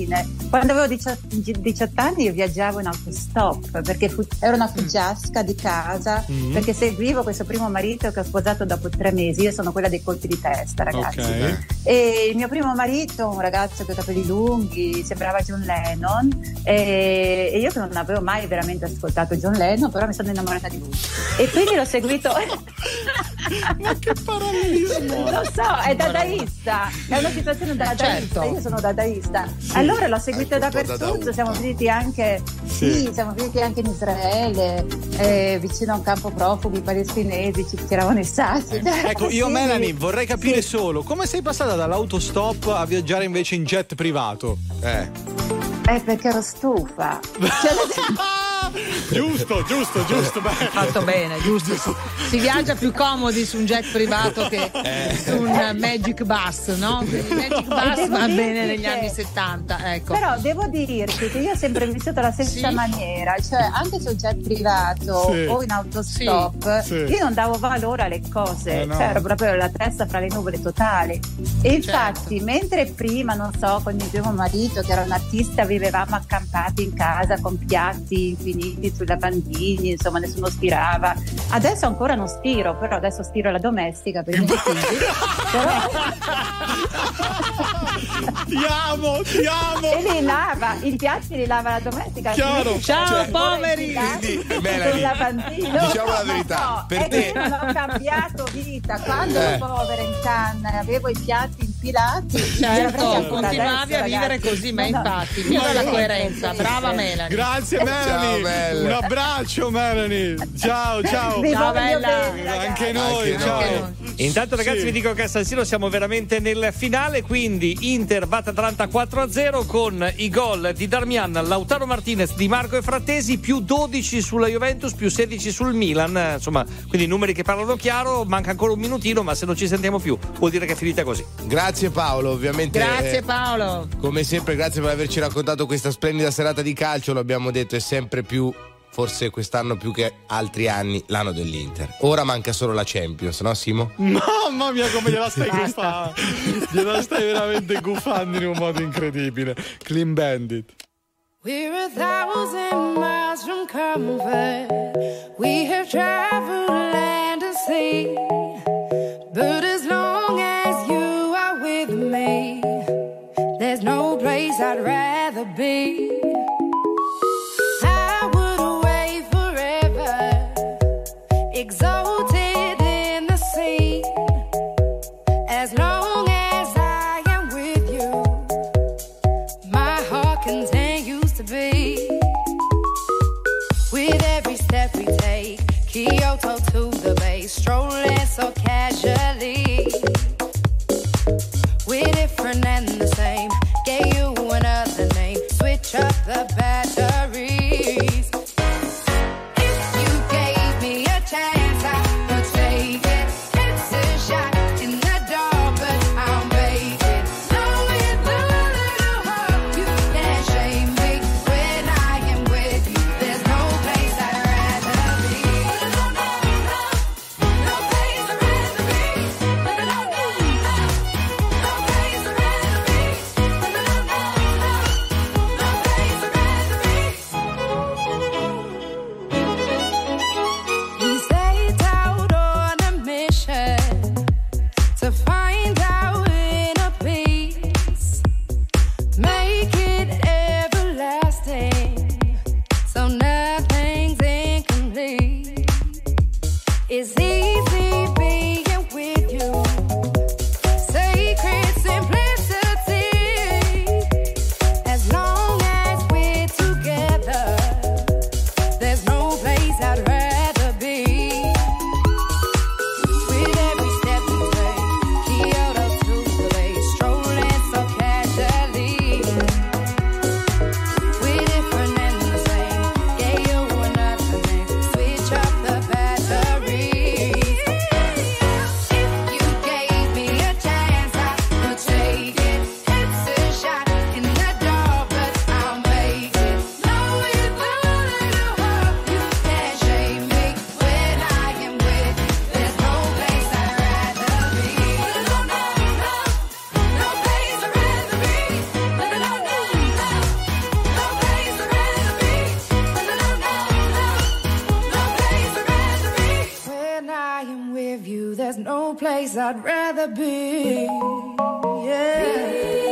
Quando avevo 18, 18 anni io viaggiavo in autostop perché fu- ero una fuggiasca di casa Mm. perché seguivo questo primo marito che ho sposato dopo tre mesi. Io sono quella dei colpi di testa, ragazzi. Ok. E il mio primo marito, un ragazzo con i capelli lunghi, sembrava John Lennon e, e io che non avevo mai veramente ascoltato John Lennon, però mi sono innamorata di lui. E quindi l'ho seguito. Ma che parallelismo! Lo so, è dadaista, è una situazione dadaista, certo. io sono dadaista. Allora l'ho po' dappertutto, siamo finiti anche, Sì. sì, siamo finiti anche in Israele, eh, vicino a un campo profughi palestinesi, ci tiravano i sassi. Ecco, io. Melanie vorrei capire solo come sei passata dall'autostop a viaggiare invece in jet privato. Eh. Eh, perché ero stufa. Cioè, giusto, giusto, giusto. Beh. Fatto bene, giusto. Si viaggia più comodi su un jet privato che Eh. su un Magic Bus, no? Il Magic Bus va bene negli che- anni 70, ecco. Però devo dirti che io ho sempre vissuto alla stessa Sì? maniera, cioè anche sul jet privato Sì. o in autostop, Sì. io non davo valore alle cose, Eh, no. cioè ero proprio la testa fra le nuvole totali. E infatti, Certo. mentre prima, non so, con il mio primo marito, che era un artista, vivevamo accampati in casa con piatti infiniti sulla bandini, insomma, nessuno spirava. Adesso ancora non spiro, però adesso spiro la domestica per i miei figli. Però... Ti amo, ti amo. E li lava, i piatti li lava la domestica. Chiaro. Ciao, ancora poveri. Quindi, Melanie, diciamo la verità, no, per è te- che non ho cambiato vita. Quando Eh. ero povera in Cannes avevo i piatti impilati. Avrei Certo, ancora continuavi adesso, a vivere ragazzi. così, ma No, no. infatti, viva la Sì, coerenza, sì, brava sì. Melanie. Grazie Melanie. Un abbraccio Melanie. Ciao, ciao. Vi Ciao, bella. bene. Anche noi, Anche ciao. noi. Intanto ragazzi Sì. vi dico che a San Siro siamo veramente nel finale, quindi Inter batte Atalanta 4-0 con i gol di Darmian, Lautaro Martinez, Di Marco e Frattesi, più 12 sulla Juventus, più 16 sul Milan, insomma, quindi numeri che parlano chiaro, manca ancora un minutino, ma se non ci sentiamo più vuol dire che è finita così. Grazie Paolo, ovviamente. Grazie eh, Paolo. Come sempre, grazie per averci raccontato questa splendida serata di calcio. Lo abbiamo detto, è sempre più, forse quest'anno più che altri anni, l'anno dell'Inter. Ora manca solo la Champions, no Simo? Mamma mia, come gliela stai guffando. Gliela stai veramente guffando in un modo incredibile. Clean Bandit. We're a thousand miles from comfort. We have traveled land and sea. But as long no place I'd rather be. no place I'd rather be. Yeah.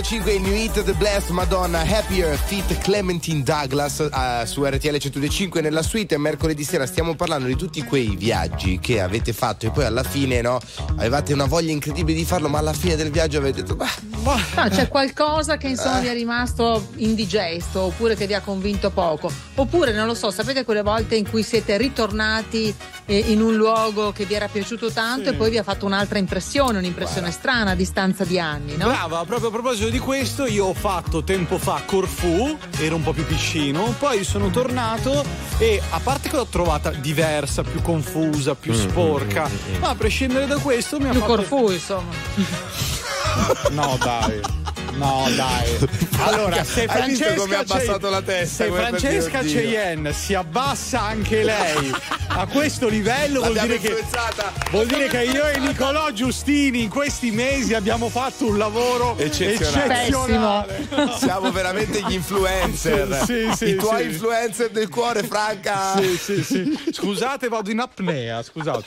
102.5 il New Hit The Blessed Madonna Happier Fit Clementine Douglas uh, su RTL 102.5 nella suite mercoledì sera stiamo parlando di tutti quei viaggi che avete fatto e poi alla fine no avevate una voglia incredibile di farlo ma alla fine del viaggio avete detto bah, bah. No, c'è qualcosa che insomma vi è rimasto indigesto oppure che vi ha convinto poco oppure non lo so sapete quelle volte in cui siete ritornati in un luogo che vi era piaciuto tanto sì. e poi vi ha fatto un'altra impressione, un'impressione Guarda. strana a distanza di anni, no? Brava, proprio a proposito di questo, io ho fatto tempo fa Corfù, ero un po' più piccino, poi sono tornato e a parte che l'ho trovata diversa, più confusa, più mm, mm, sporca, mm-hmm. ma a prescindere da questo mi ha più fatto... Corfù, insomma. no, dai. No, dai. Allora, se Francesca, Cien... se Francesca Cien si abbassa anche lei a questo livello vuol dire, che, vuol dire che io e Nicolò Giustini in questi mesi abbiamo fatto un lavoro eccezionale, eccezionale. siamo veramente gli influencer. Sì, sì, i tuoi influencer del cuore Franca. Scusate vado in apnea scusate.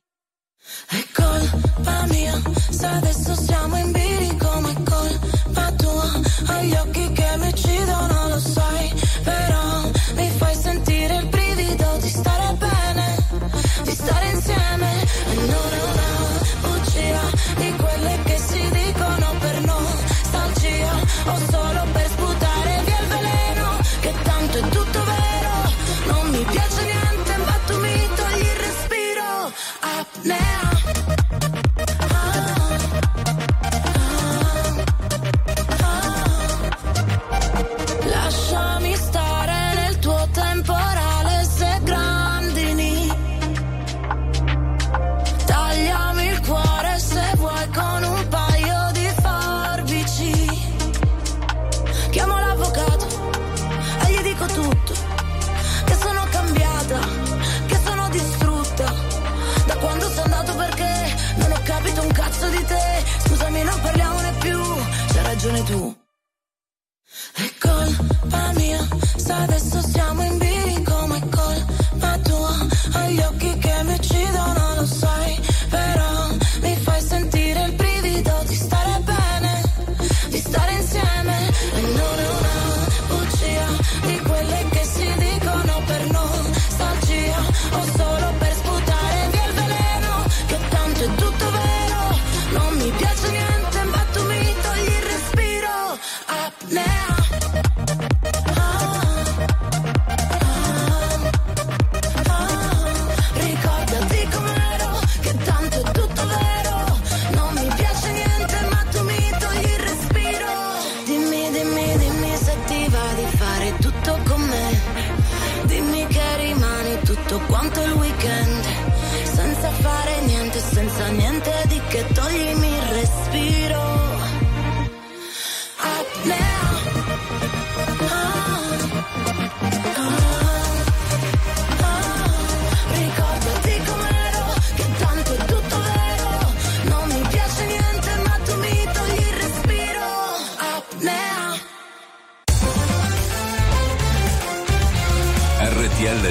colpa mia se adesso siamo in bilico ma è colpa tua hai gli occhi che mi uccidono lo sai però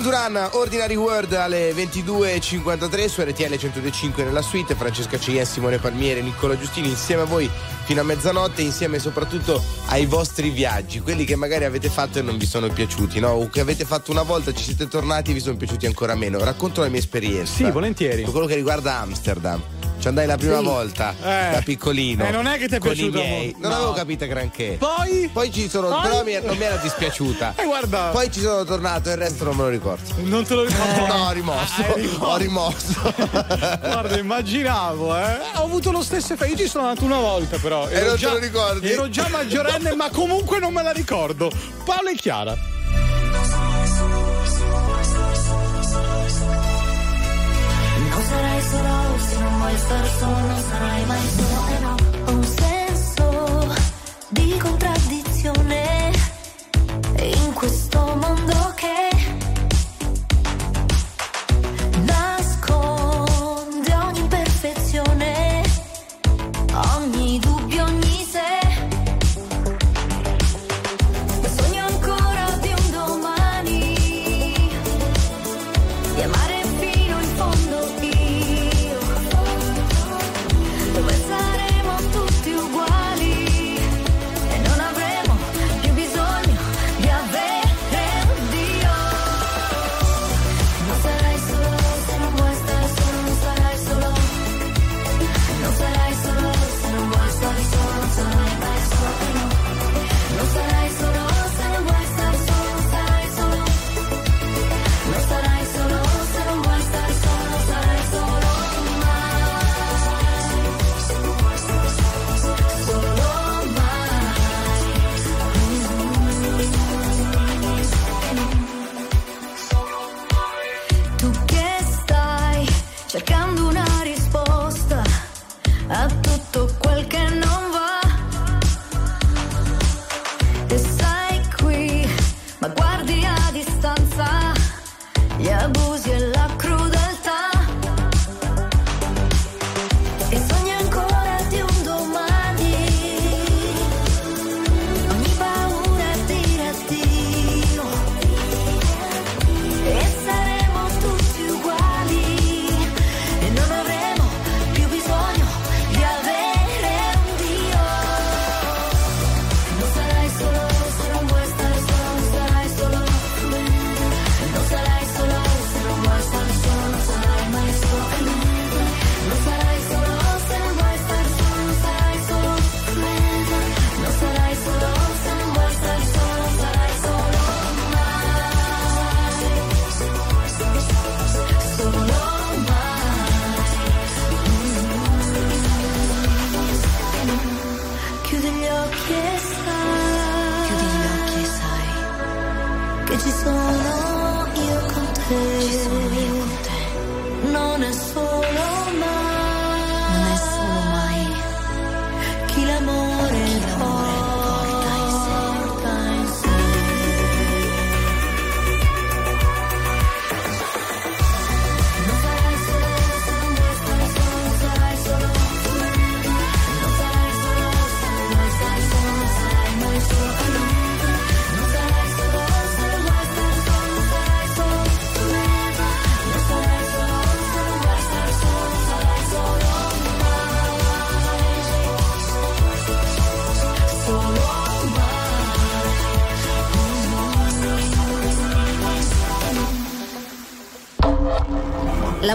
Duran Duran, Ordinary World alle 22.53 su RTL 102.5 nella suite, Francesca Ceien, Simone Palmieri, Niccola Giustini insieme a voi fino a mezzanotte, insieme soprattutto ai vostri viaggi, quelli che magari avete fatto e non vi sono piaciuti, no? O che avete fatto una volta, ci siete tornati e vi sono piaciuti ancora meno. Racconto la mia esperienza. Sì, volentieri. Per quello che riguarda Amsterdam. Ci andai la prima Sì. volta Eh. da piccolino. Eh, non è che ti è piaciuto molto. Non No. avevo capito granché. Poi? Poi ci sono. Poi? Però mi- non mi era dispiaciuta. Eh, guarda. Poi ci sono tornato e il resto non me lo ricordo. Non te lo ricordo? No, ho rimosso. Ah, rimosso. Ho rimosso. Guarda, immaginavo, eh. Ho avuto lo stesso effetto. Io ci sono andato una volta, però. E non te già, lo ricordi? Ero già maggiorenne, ma comunque non me la ricordo. Paolo e Chiara. Vuoi stare solo, non sarai mai solo e no. Ho un senso di contraddizione in questo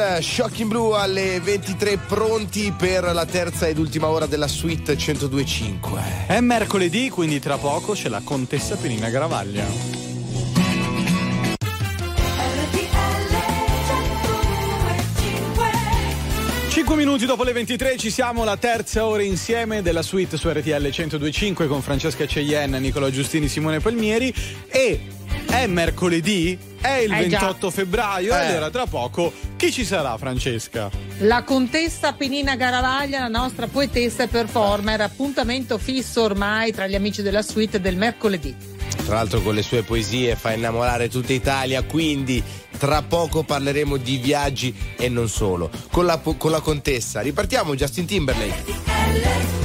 Eh, Shocking Blue alle 23 pronti per la terza ed ultima ora della suite 102.5. È mercoledì, quindi tra poco c'è la contessa Penina Garavaglia. minuti dopo le 23 ci siamo la terza ora insieme della suite su RTL 1025 con Francesca Ceyenne, Nicola Giustini, Simone Palmieri e è mercoledì, è il eh 28 già. febbraio eh. allora tra poco chi ci sarà, Francesca? La contessa Penina Garavaglia, la nostra poetessa e performer, appuntamento fisso ormai tra gli amici della suite del mercoledì tra l'altro con le sue poesie fa innamorare tutta Italia, quindi tra poco parleremo di viaggi e non solo. Con la, con la contessa, ripartiamo Justin Timberlake.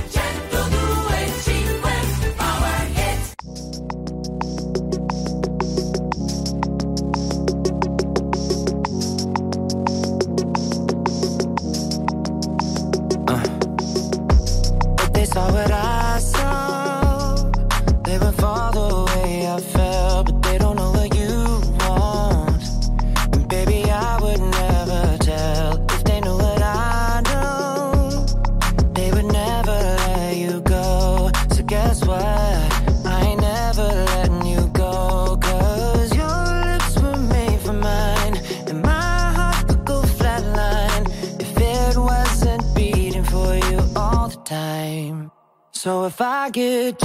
I get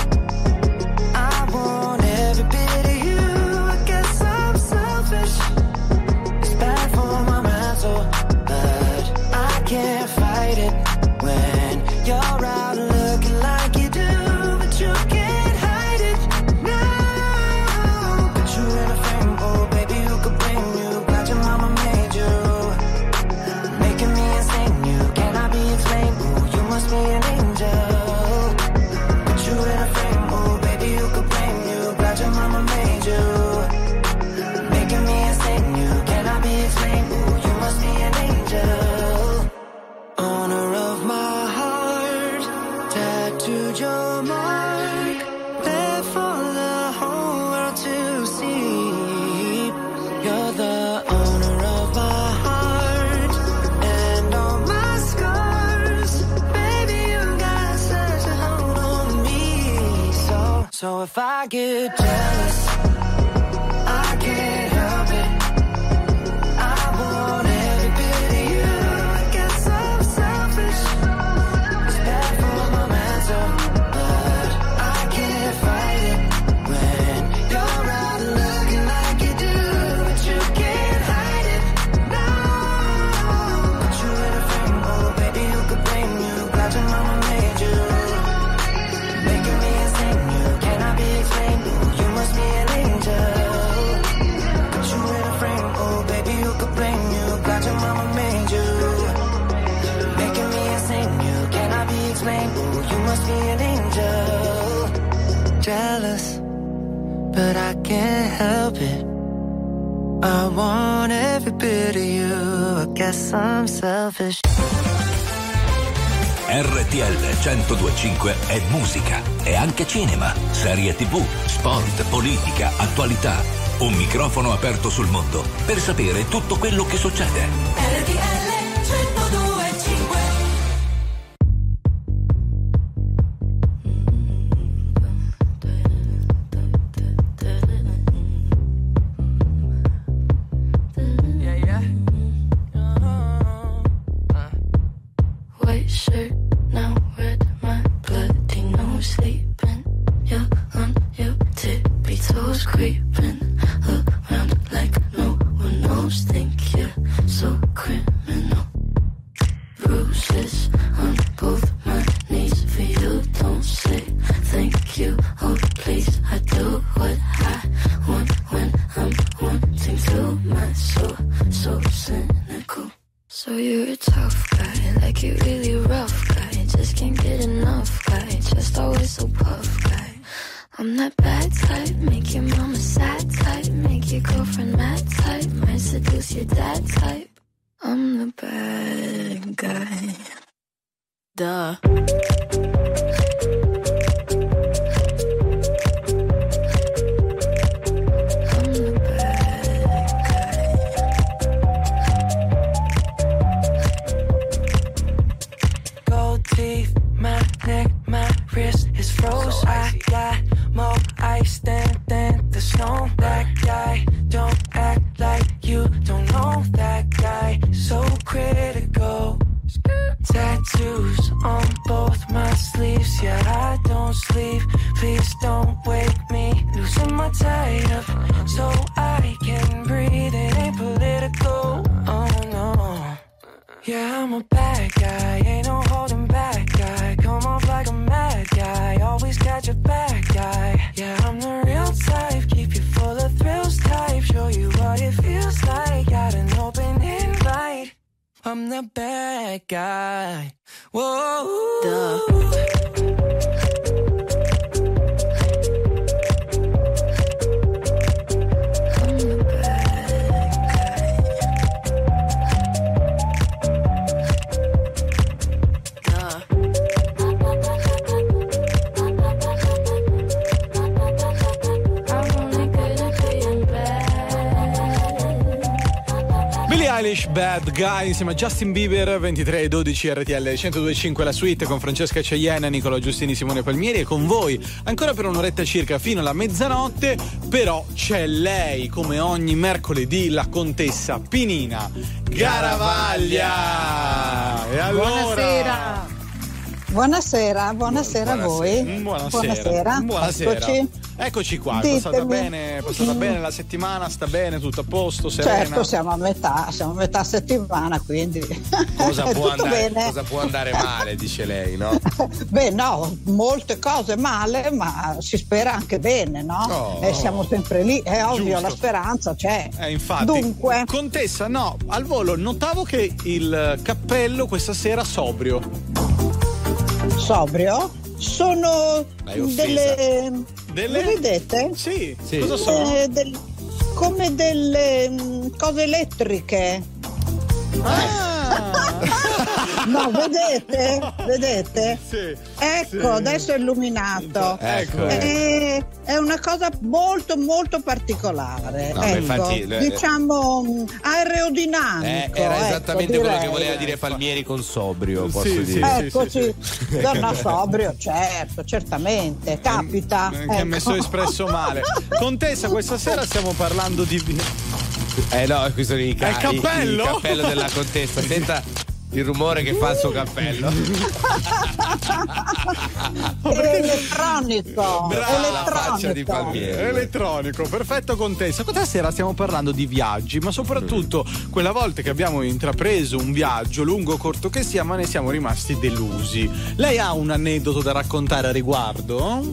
I get guess I'm selfish. RTL 1025 è musica, è anche cinema, serie tv, sport, politica, attualità. Un microfono aperto sul mondo per sapere tutto quello che succede. RTL insieme a Justin Bieber 23 e 12 RTL 1025 la suite con Francesca Ceiena, Nicola Giustini, Simone Palmieri e con voi ancora per un'oretta circa fino alla mezzanotte però c'è lei come ogni mercoledì la contessa Pinina Garavaglia e allora Buonasera. Buonasera, buonasera a voi. Buonasera. Buonasera. Buonasera. Eccoci. Qua, è passata bene, è passata bene la settimana, sta bene, tutto a posto, serena. Certo, siamo a metà, siamo a metà settimana, quindi Cosa può, andare, cosa può andare male, dice lei, no? Beh, no, molte cose male, ma si spera anche bene, no? Oh. e siamo sempre lì, è ovvio, Giusto. la speranza c'è. Eh, infatti, Dunque, Contessa, no, al volo notavo che il cappello questa sera sobrio. sobrio, sono delle... Delle? Le vedete? Sì, Sì. cosa sono? Eh, del- come delle mm, cose elettriche. no, vedete? Vedete? Sì. Ecco, sì. adesso è illuminato. Ecco. È, è una cosa molto molto particolare. No, ecco, infatti, diciamo Eh, aerodinamico. era ecco, esattamente quello che direi. voleva dire Palmieri con sobrio, posso Sì, sì, dire. Ecco, sì. Donna sobrio, certo, certamente. Capita. Eh, Che ecco. ha messo espresso male. Contessa, questa sera stiamo parlando di. Eh no, qui sono i, ca- È il cappello? il cappello della contessa. Senta il rumore che fa il suo cappello. elettronico. Brava, la faccia di Palmieri. Elettronico, perfetto contessa. Questa sera stiamo parlando di viaggi, ma soprattutto quella volta che abbiamo intrapreso un viaggio, lungo o corto che sia, ma ne siamo rimasti delusi. Lei ha un aneddoto da raccontare a riguardo?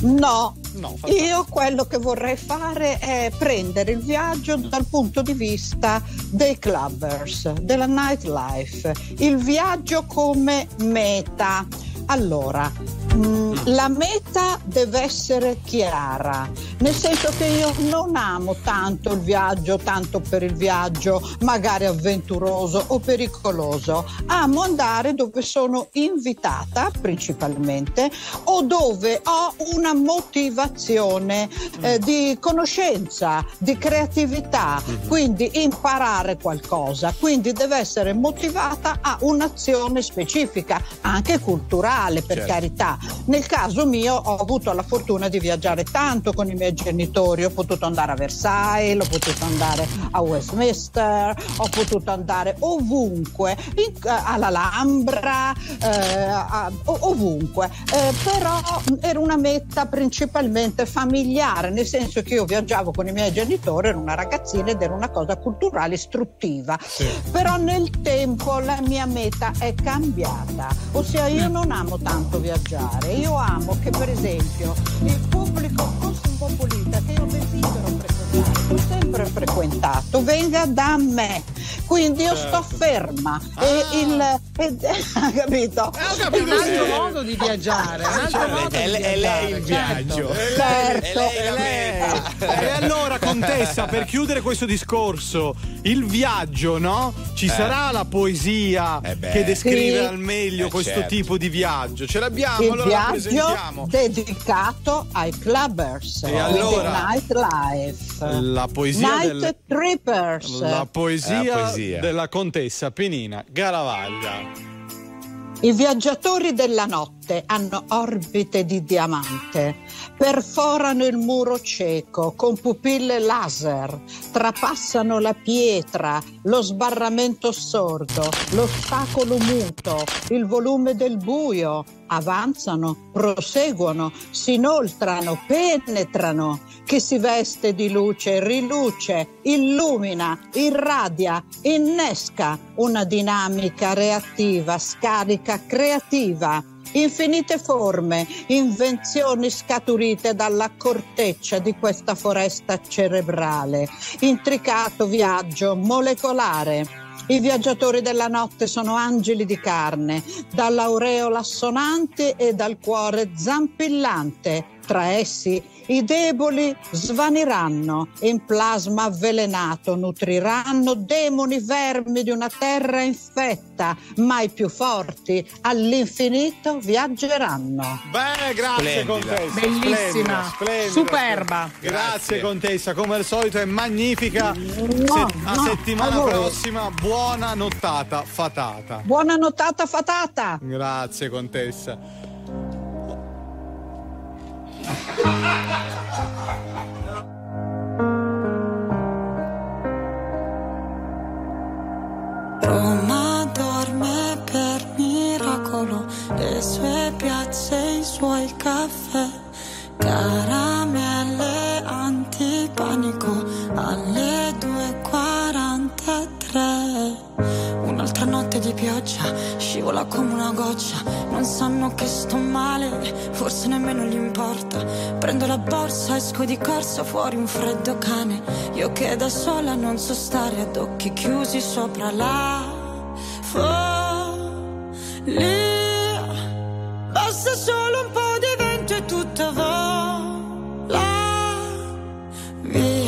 No, No, fantastico. io quello che vorrei fare è prendere il viaggio dal punto di vista dei clubbers, della nightlife, il viaggio come meta. Allora, mm, la meta deve essere chiara, nel senso che io non amo tanto il viaggio, tanto per il viaggio, magari avventuroso o pericoloso. Amo andare dove sono invitata principalmente o dove ho una motivazione eh, di conoscenza, di creatività, quindi imparare qualcosa. Quindi deve essere motivata a un'azione specifica, anche culturale. Culturale, per Certo. carità. Nel caso mio ho avuto la fortuna di viaggiare tanto con i miei genitori, ho potuto andare a Versailles, ho potuto andare a Westminster, ho potuto andare ovunque, in- all'Alhambra, eh, o- ovunque. Eh, però era una meta principalmente familiare, nel senso che io viaggiavo con i miei genitori, ero una ragazzina ed era una cosa culturale istruttiva. Però nel tempo la mia meta è cambiata, ossia io non amo tanto viaggiare, io amo che per esempio il pubblico cosmopolita che io desidero frequentare, sempre frequentato, venga da me. Quindi io sto Certo. ferma e il e- capito? È un altro modo di viaggiare, un altro Certo. modo È di è lei il viaggio. Certo. È lei. E allora, contessa, per chiudere questo discorso, il viaggio, no? Ci Eh. sarà la poesia beh. che descrive Sì. al meglio Eh, questo certo. tipo di viaggio. Ce l'abbiamo, il allora la viaggio presentiamo. dedicato ai clubbers, E allora? nightlife, La poesia night del- trippers. La poesia, La poesia. della contessa Penina Garavaglia. I viaggiatori della notte hanno orbite di diamante, perforano il muro cieco con pupille laser, trapassano la pietra, lo sbarramento sordo, l'ostacolo muto, il volume del buio, avanzano, proseguono, si inoltrano, penetrano, chi si veste di luce riluce, illumina, irradia, innesca una dinamica reattiva, scarica creativa. Infinite forme, invenzioni scaturite dalla corteccia di questa foresta cerebrale, intricato viaggio molecolare. I viaggiatori della notte sono angeli di carne, dall'aureola assonante e dal cuore zampillante. Tra essi i deboli svaniranno, in plasma avvelenato nutriranno demoni vermi di una terra infetta, mai più forti, all'infinito viaggeranno. Beh, grazie Splendida. contessa. Bellissima, Splendida, splendida. superba. Grazie, Grazie. contessa, come al solito è magnifica. No, Se- a no, settimana a prossima, buona nottata fatata. Buona nottata fatata! Grazie contessa. Roma dorme per miracolo, le sue piazze, i suoi caffè, caramelle antipanico alle 2.43. Notte di pioggia, scivola come una goccia, non sanno che sto male, forse nemmeno gli importa. Prendo la borsa, esco di corsa, fuori un freddo cane, io che da sola non so stare ad occhi chiusi sopra la follia. Basta solo un po' di vento e tutto vola via.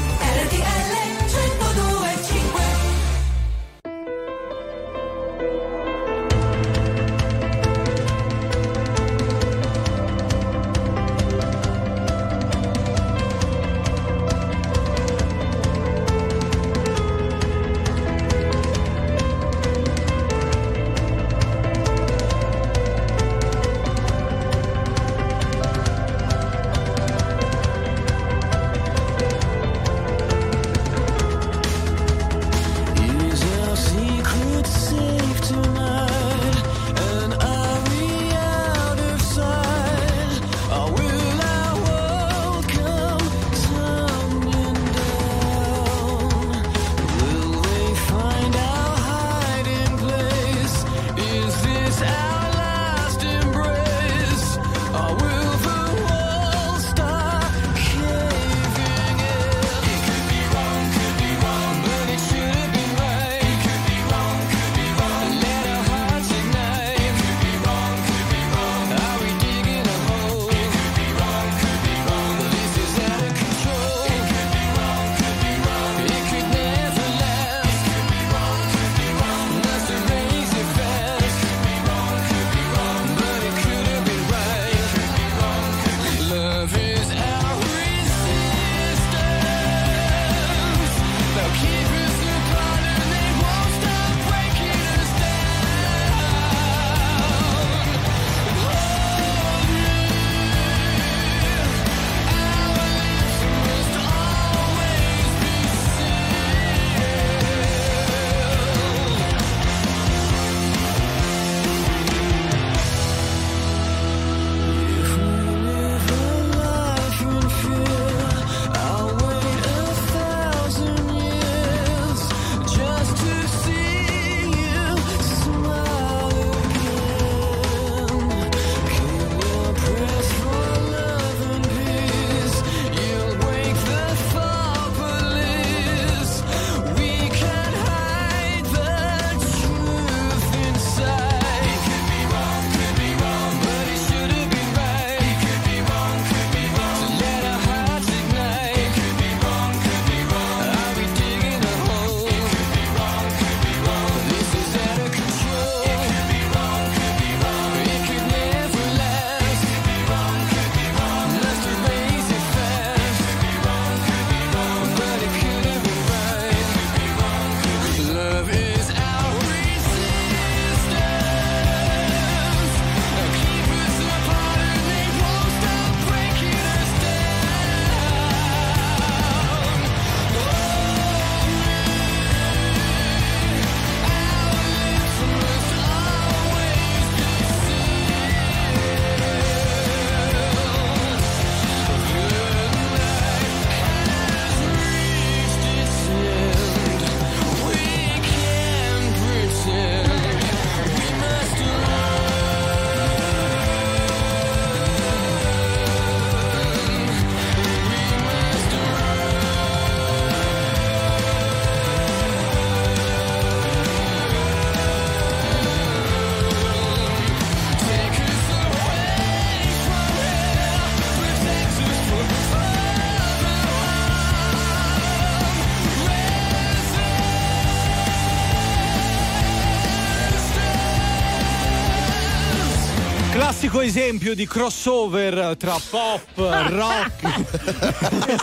esempio di crossover tra pop, rock.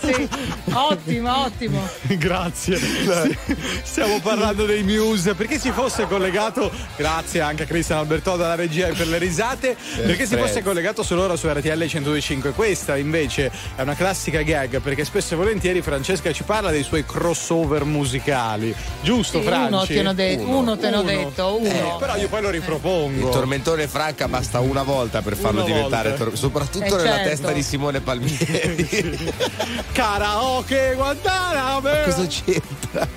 sì, ottimo, ottimo. Grazie. Stiamo parlando dei Muse. Perché si fosse collegato, grazie anche a Cristian Alberto dalla regia e per le risate, perché si fosse collegato solo ora su RTL 125. Questa invece è una classica gag perché spesso e volentieri Francesca ci parla dei suoi crossover musicali. Giusto, sì, Franci? Uno te, de- uno. uno te, uno. detto, eh, uno. Eh, però io poi lo eh. ripropongo. Il tormentone Franca basta una volta per farlo una diventare tor- soprattutto eh, nella certo. testa di Simone Palmieri. Karaoke Guantanamo! Cosa c'entra?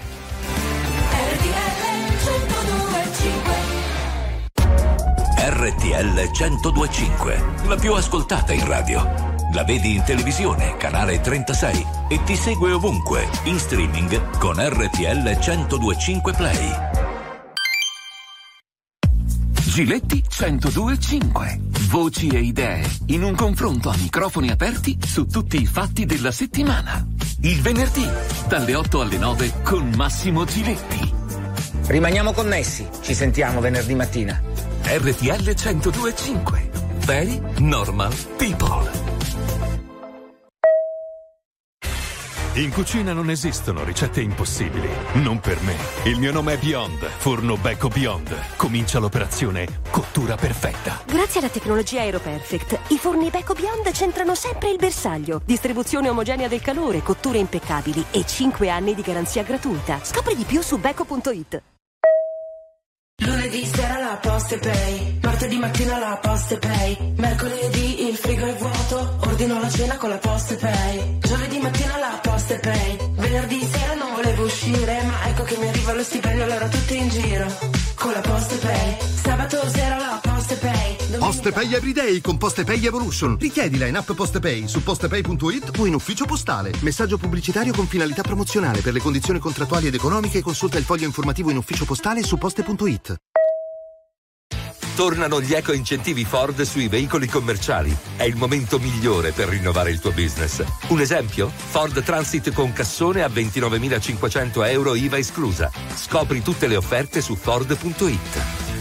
RTL 1025, la più ascoltata in radio. La vedi in televisione, canale 36 e ti segue ovunque, in streaming con RTL 1025 Play. Giletti 1025. Voci e idee in un confronto a microfoni aperti su tutti i fatti della settimana. Il venerdì, dalle 8 alle 9 con Massimo Giletti. Rimaniamo connessi, ci sentiamo venerdì mattina. RTL 1025. Very normal people. In cucina non esistono ricette impossibili. Non per me. Il mio nome è Beyond, forno Beko Beyond. Comincia l'operazione cottura perfetta. Grazie alla tecnologia Aeroperfect, i forni Beko Beyond centrano sempre il bersaglio. Distribuzione omogenea del calore, cotture impeccabili e 5 anni di garanzia gratuita. Scopri di più su beko.it. Lunedì sera la posta e pay, martedì mattina la posta e pay, mercoledì il frigo è vuoto, ordino la cena con la posta e pay, pay, venerdì sera non volevo uscire, ma ecco che mi arriva lo stipendio allora tutti in giro, con la posta e pay, sabato sera la posta e pay, Postepay Everyday con Postepay Evolution. Richiedila in app Postepay su postepay.it o in ufficio postale. Messaggio pubblicitario con finalità promozionale. Per le condizioni contrattuali ed economiche consulta il foglio informativo in ufficio postale su poste.it. Tornano gli eco incentivi Ford sui veicoli commerciali. È il momento migliore per rinnovare il tuo business. Un esempio? Ford Transit con cassone a 29.500 euro IVA esclusa. Scopri tutte le offerte su Ford.it.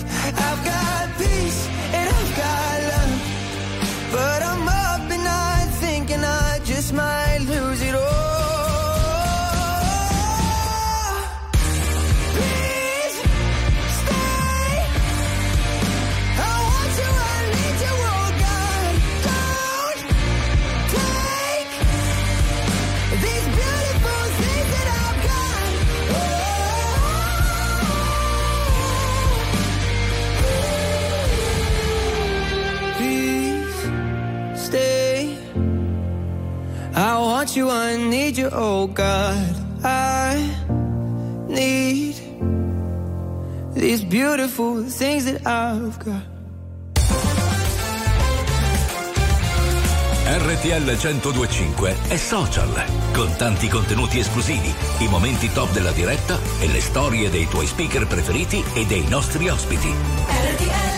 I want you, I need you, oh God. I need these beautiful things that I've got. RTL 1025 è social, con tanti contenuti esclusivi, i momenti top della diretta e le storie dei tuoi speaker preferiti e dei nostri ospiti. RTL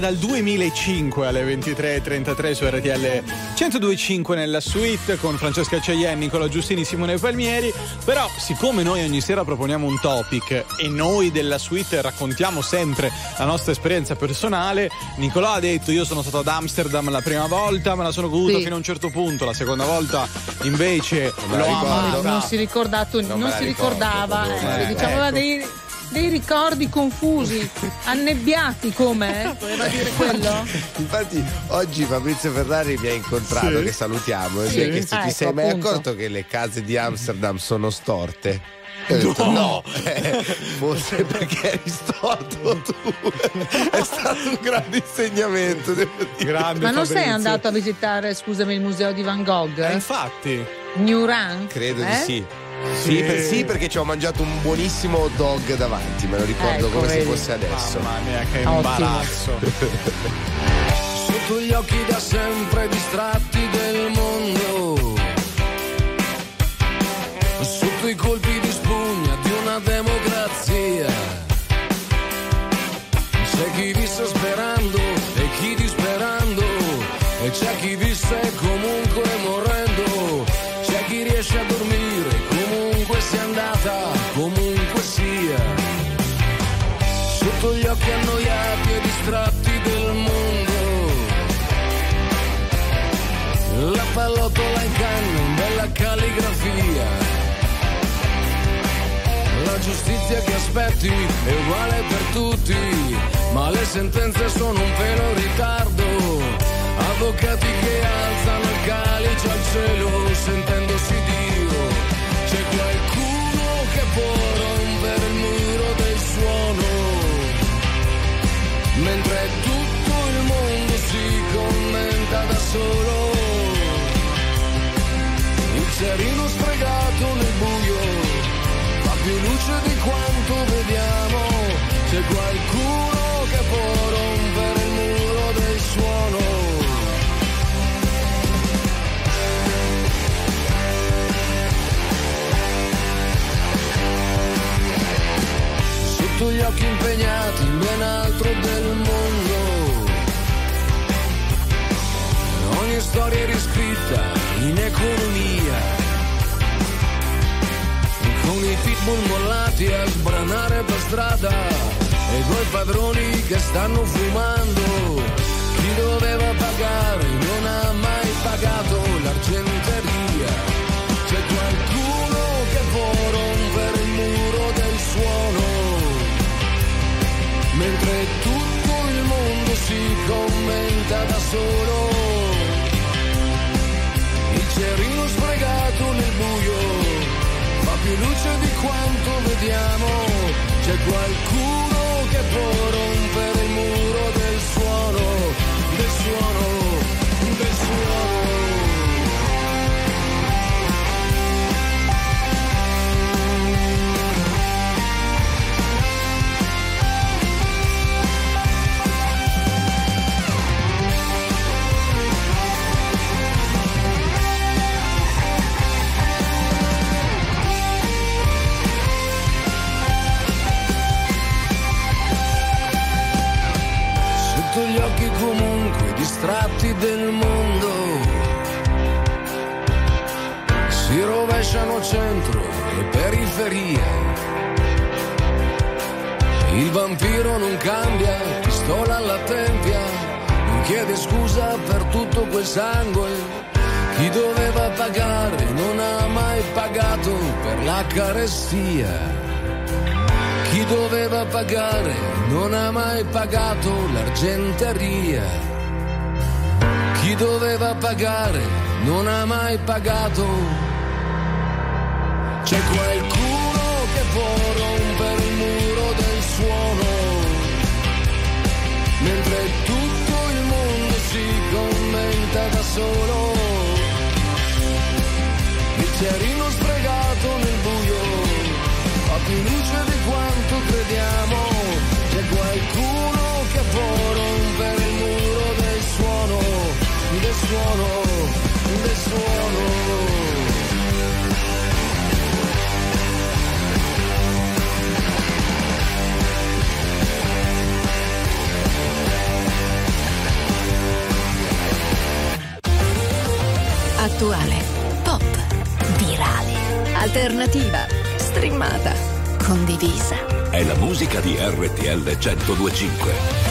dal 2005 alle 23.33 su RTL 102.5 nella suite con Francesca Ceien, Nicola Giustini, Simone Palmieri. Però, siccome noi ogni sera proponiamo un topic e noi della suite raccontiamo sempre la nostra esperienza personale, Nicola ha detto: Io sono stato ad Amsterdam la prima volta, me la sono goduta Sì. fino a un certo punto, la seconda volta invece la l'ho amata. non si, ricordato, non la si ricordo, ricordava, eh, eh, diciamo ecco. aveva dei, dei ricordi confusi, annebbiati come? Voleva dire quello? Infatti oggi Fabrizio Ferrari mi ha incontrato, Sì. che salutiamo, e Sì. mi ha chiesto Ah, ti ecco, sei mai appunto. accorto che le case di Amsterdam sono storte? Detto, no, Eh, forse perché eri storto tu. È stato un grande insegnamento. Grande Ma non sei Fabrizio. andato a visitare, scusami, il museo di Van Gogh? Eh, infatti. New Rank? Credo di Eh? sì. Sì. Sì, per- sì, perché ci ho mangiato un buonissimo hot dog davanti, me lo ricordo Ecco, come se vedi. fosse adesso. Mamma mia, che imbarazzo. Sotto gli occhi da sempre distratti del mondo Sotto i colpi di spugna di una democrazia C'è chi Sotto gli occhi annoiati e distratti del mondo la pallottola in canna bella calligrafia. La giustizia che aspetti è uguale per tutti, ma le sentenze sono un pelo ritardo. Avvocati che alzano il calice al cielo sentendosi Dio. Solo. Il cerino sfregato nel buio fa più luce di quanto vediamo. C'è qualcuno che può rompere il muro del suono. Sotto gli occhi impegnati in ben altro del mondo. Storia riscritta in economia. Con i pitbull mollati a sbranare per strada e coi padroni che stanno fumando. Chi doveva pagare non ha mai pagato l'argenteria. C'è qualcuno che può rompere il muro del suono, mentre tutto il mondo si commenta da solo. Il cerino sfregato nel buio fa più luce di quanto vediamo. C'è qualcuno che può rompere il muro del suono, del suono, del suono. Distratti del mondo si rovesciano centro e periferia. Il vampiro non cambia, pistola alla tempia, non chiede scusa per tutto quel sangue. Chi doveva pagare non ha mai pagato per la carestia. Chi doveva pagare non ha mai pagato l'argenteria. Chi doveva pagare non ha mai pagato. C'è qualcuno che può rompere il muro del suono, mentre tutto il mondo si commenta da solo. Il cerino spregato nel buio fa più luce di quanto crediamo. C'è qualcuno che può rompere suono, del suono. Attuale, pop, virale, alternativa, streamata, condivisa. È la musica di RTL 1025.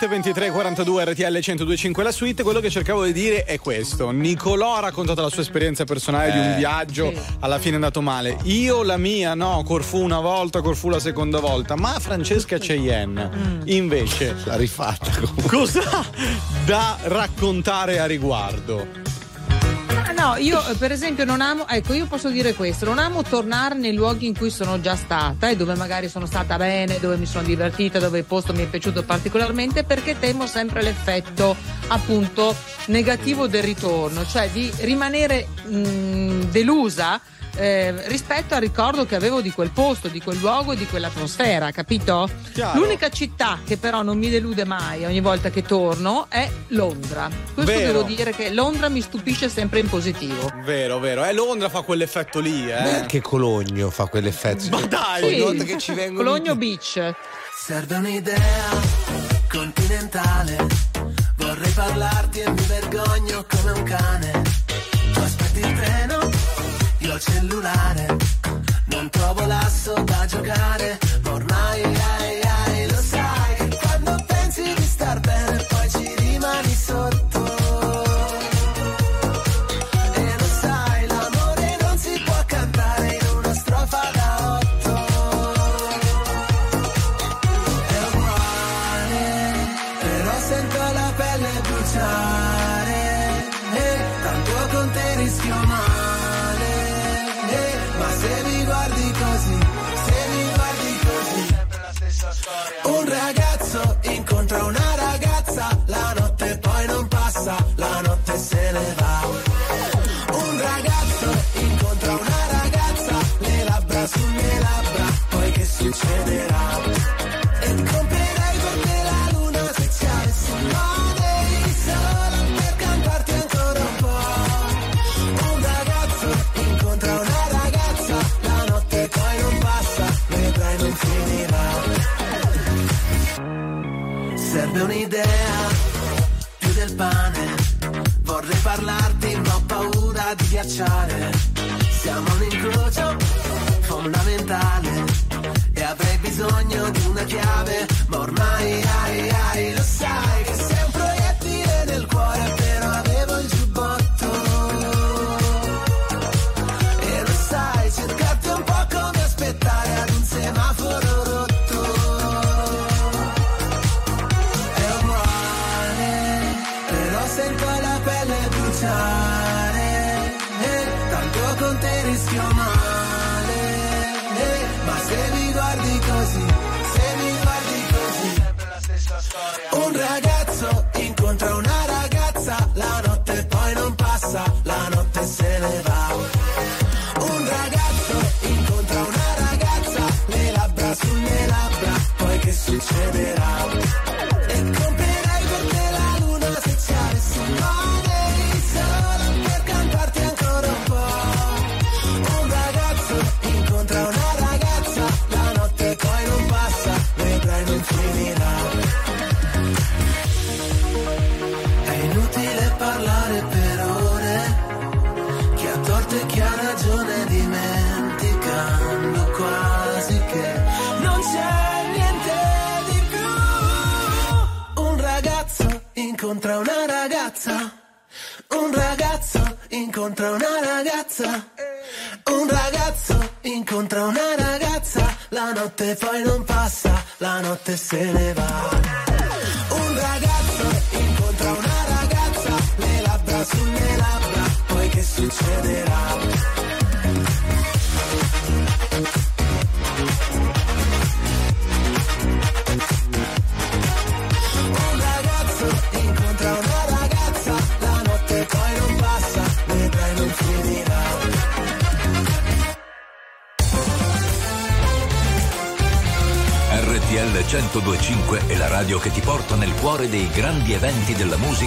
Hit 2342 RTL 1025 la suite. Quello che cercavo di dire è questo. Nicolò ha raccontato la sua esperienza personale di un Eh. viaggio, Sì. alla fine è andato male. Io la mia, no, Corfu una volta, Corfu la seconda volta. Ma Francesca Cheyenne invece l'ha rifatta. Cosa ha da raccontare a riguardo? No, io eh, per esempio non amo, ecco io posso dire questo, non amo tornare nei luoghi in cui sono già stata e dove magari sono stata bene, dove mi sono divertita, dove il posto mi è piaciuto particolarmente perché temo sempre l'effetto appunto negativo del ritorno, cioè di rimanere mh, delusa eh, rispetto al ricordo che avevo di quel posto, di quel luogo e di quell'atmosfera, capito? Chiaro. L'unica città che però non mi delude mai ogni volta che torno è Londra. Questo Vero. devo dire che Londra mi stupisce sempre in positivo. Vero, vero. Eh, Londra fa quell'effetto lì, eh. Anche Cologno fa quell'effetto. Ma dai! Ogni volta che ci vengono. Cologno Beach. Serve un'idea continentale. Vorrei parlarti e mi vergogno come un cane. Cellulare. Non trovo l'asso da giocare. Ma ormai, ai, ghiacciare. Siamo un incrocio fondamentale. E avrei bisogno di una chiave. Ma ormai, ai, ai,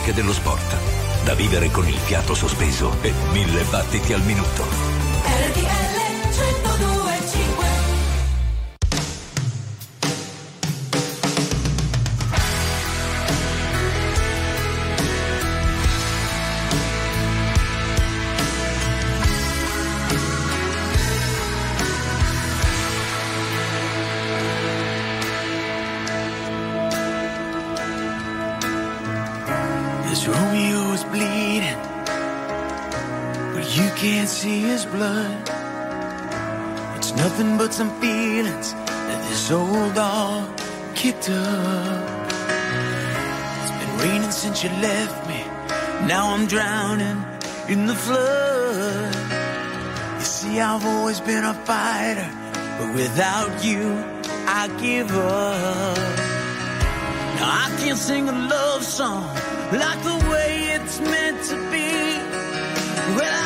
della musica e dello sport. Da vivere con il fiato sospeso e mille battiti al minuto. You left me. Now I'm drowning in the flood. You see, I've always been a fighter, but without you, I give up. Now I can't sing a love song like the way it's meant to be. Well,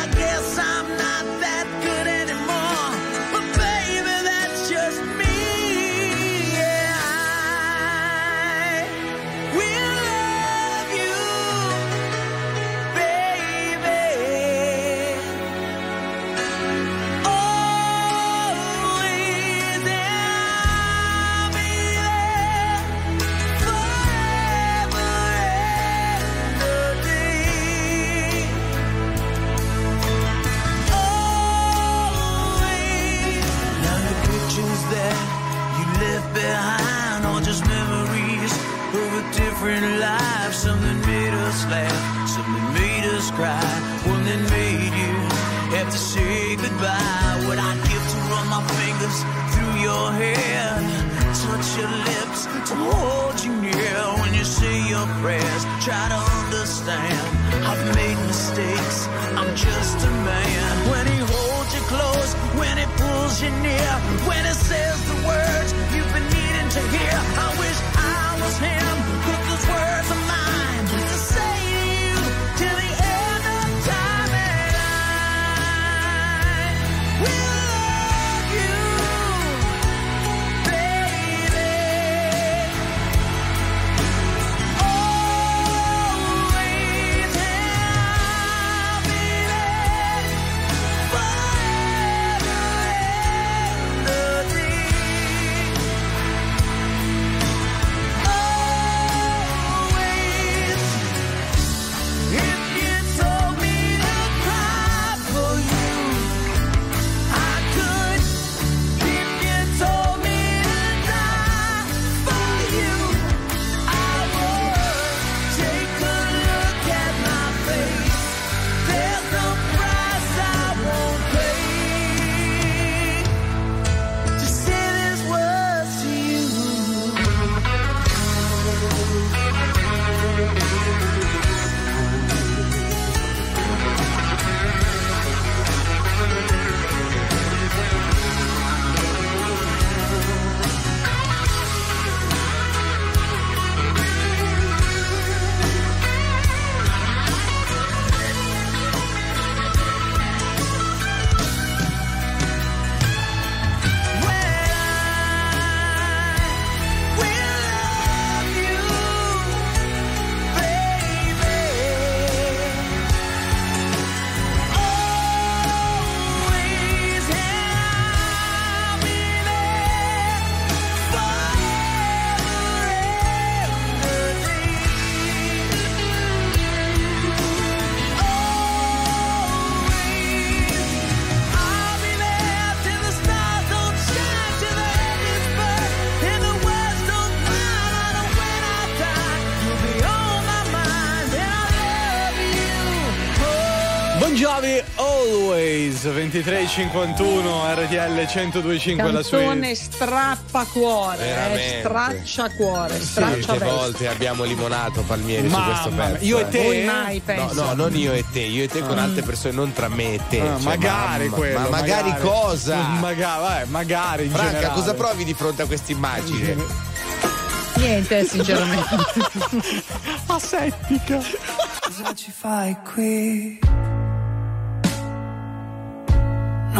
2351 RTL 1025 la sua Canzone strappa cuore, eh, straccia cuore, Sì, straccia veste. volte abbiamo limonato Palmieri su Mamma questo pezzo. io e eh. te? Voi mai, No, penso. no, non io e te, io e te con Ah. altre persone, non tra me e te. Ah, cioè, magari mamma- quello. Ma magari, cosa? Magari, vabbè, magari in Franca, generale. cosa provi di fronte a questa immagine? Niente, sinceramente. Asettica. Cosa ci fai qui?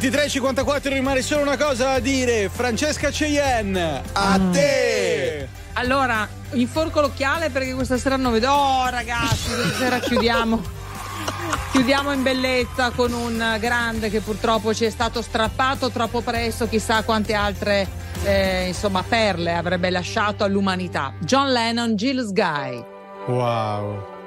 23.54 rimane solo una cosa da dire. Francesca Cheyenne, a te! Allora, inforco l'occhiale perché questa sera non vedo. Oh, ragazzi, questa sera chiudiamo. Chiudiamo in bellezza con un grande che purtroppo ci è stato strappato troppo presto, chissà quante altre eh, insomma perle avrebbe lasciato all'umanità. John Lennon, Gilles Guy. Wow.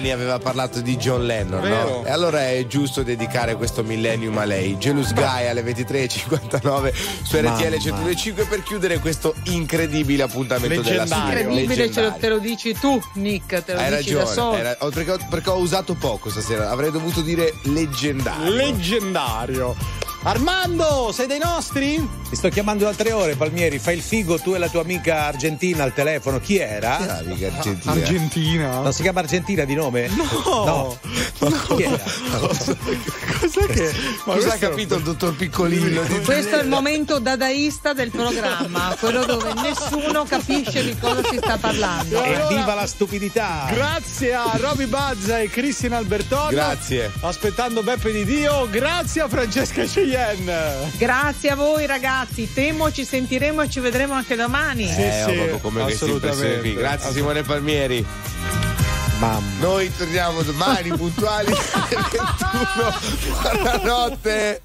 Melanie aveva parlato di John Lennon, Vero. no? E allora è giusto dedicare questo millennium a lei. Jealous Guy alle 23.59 su RTL Mamma. 102.5 per chiudere questo incredibile appuntamento della sera. Incredibile, ce lo, te lo dici tu, Nick, te lo Hai dici da ragione, solo. hai ra- oh, perché, ho, perché ho usato poco stasera, avrei dovuto dire leggendario. Leggendario. Armando, sei dei nostri? Ti sto chiamando da tre ore, Palmieri. Fai il figo tu e la tua amica argentina al telefono. Chi era? Chi era argentina? Argentina? Non si chiama Argentina di nome? No. No. Chi era? Cos'è che. Ma Cosa ha capito il dottor Piccolino? Questo è il momento dadaista del programma, quello dove nessuno capisce di cosa si sta parlando. E allora- Evviva la stupidità! Grazie a Roby Bazza e Cristian Albertone. Grazie. Aspettando Beppe di Dio. Grazie a Francesca Cheyenne. Grazie a voi ragazzi, temo ci sentiremo e ci vedremo anche domani. eh, sì, proprio come queste impressioni qui. assolutamente. Grazie Simone Palmieri. Mamma. Noi torniamo domani puntuali alle 21. Buonanotte.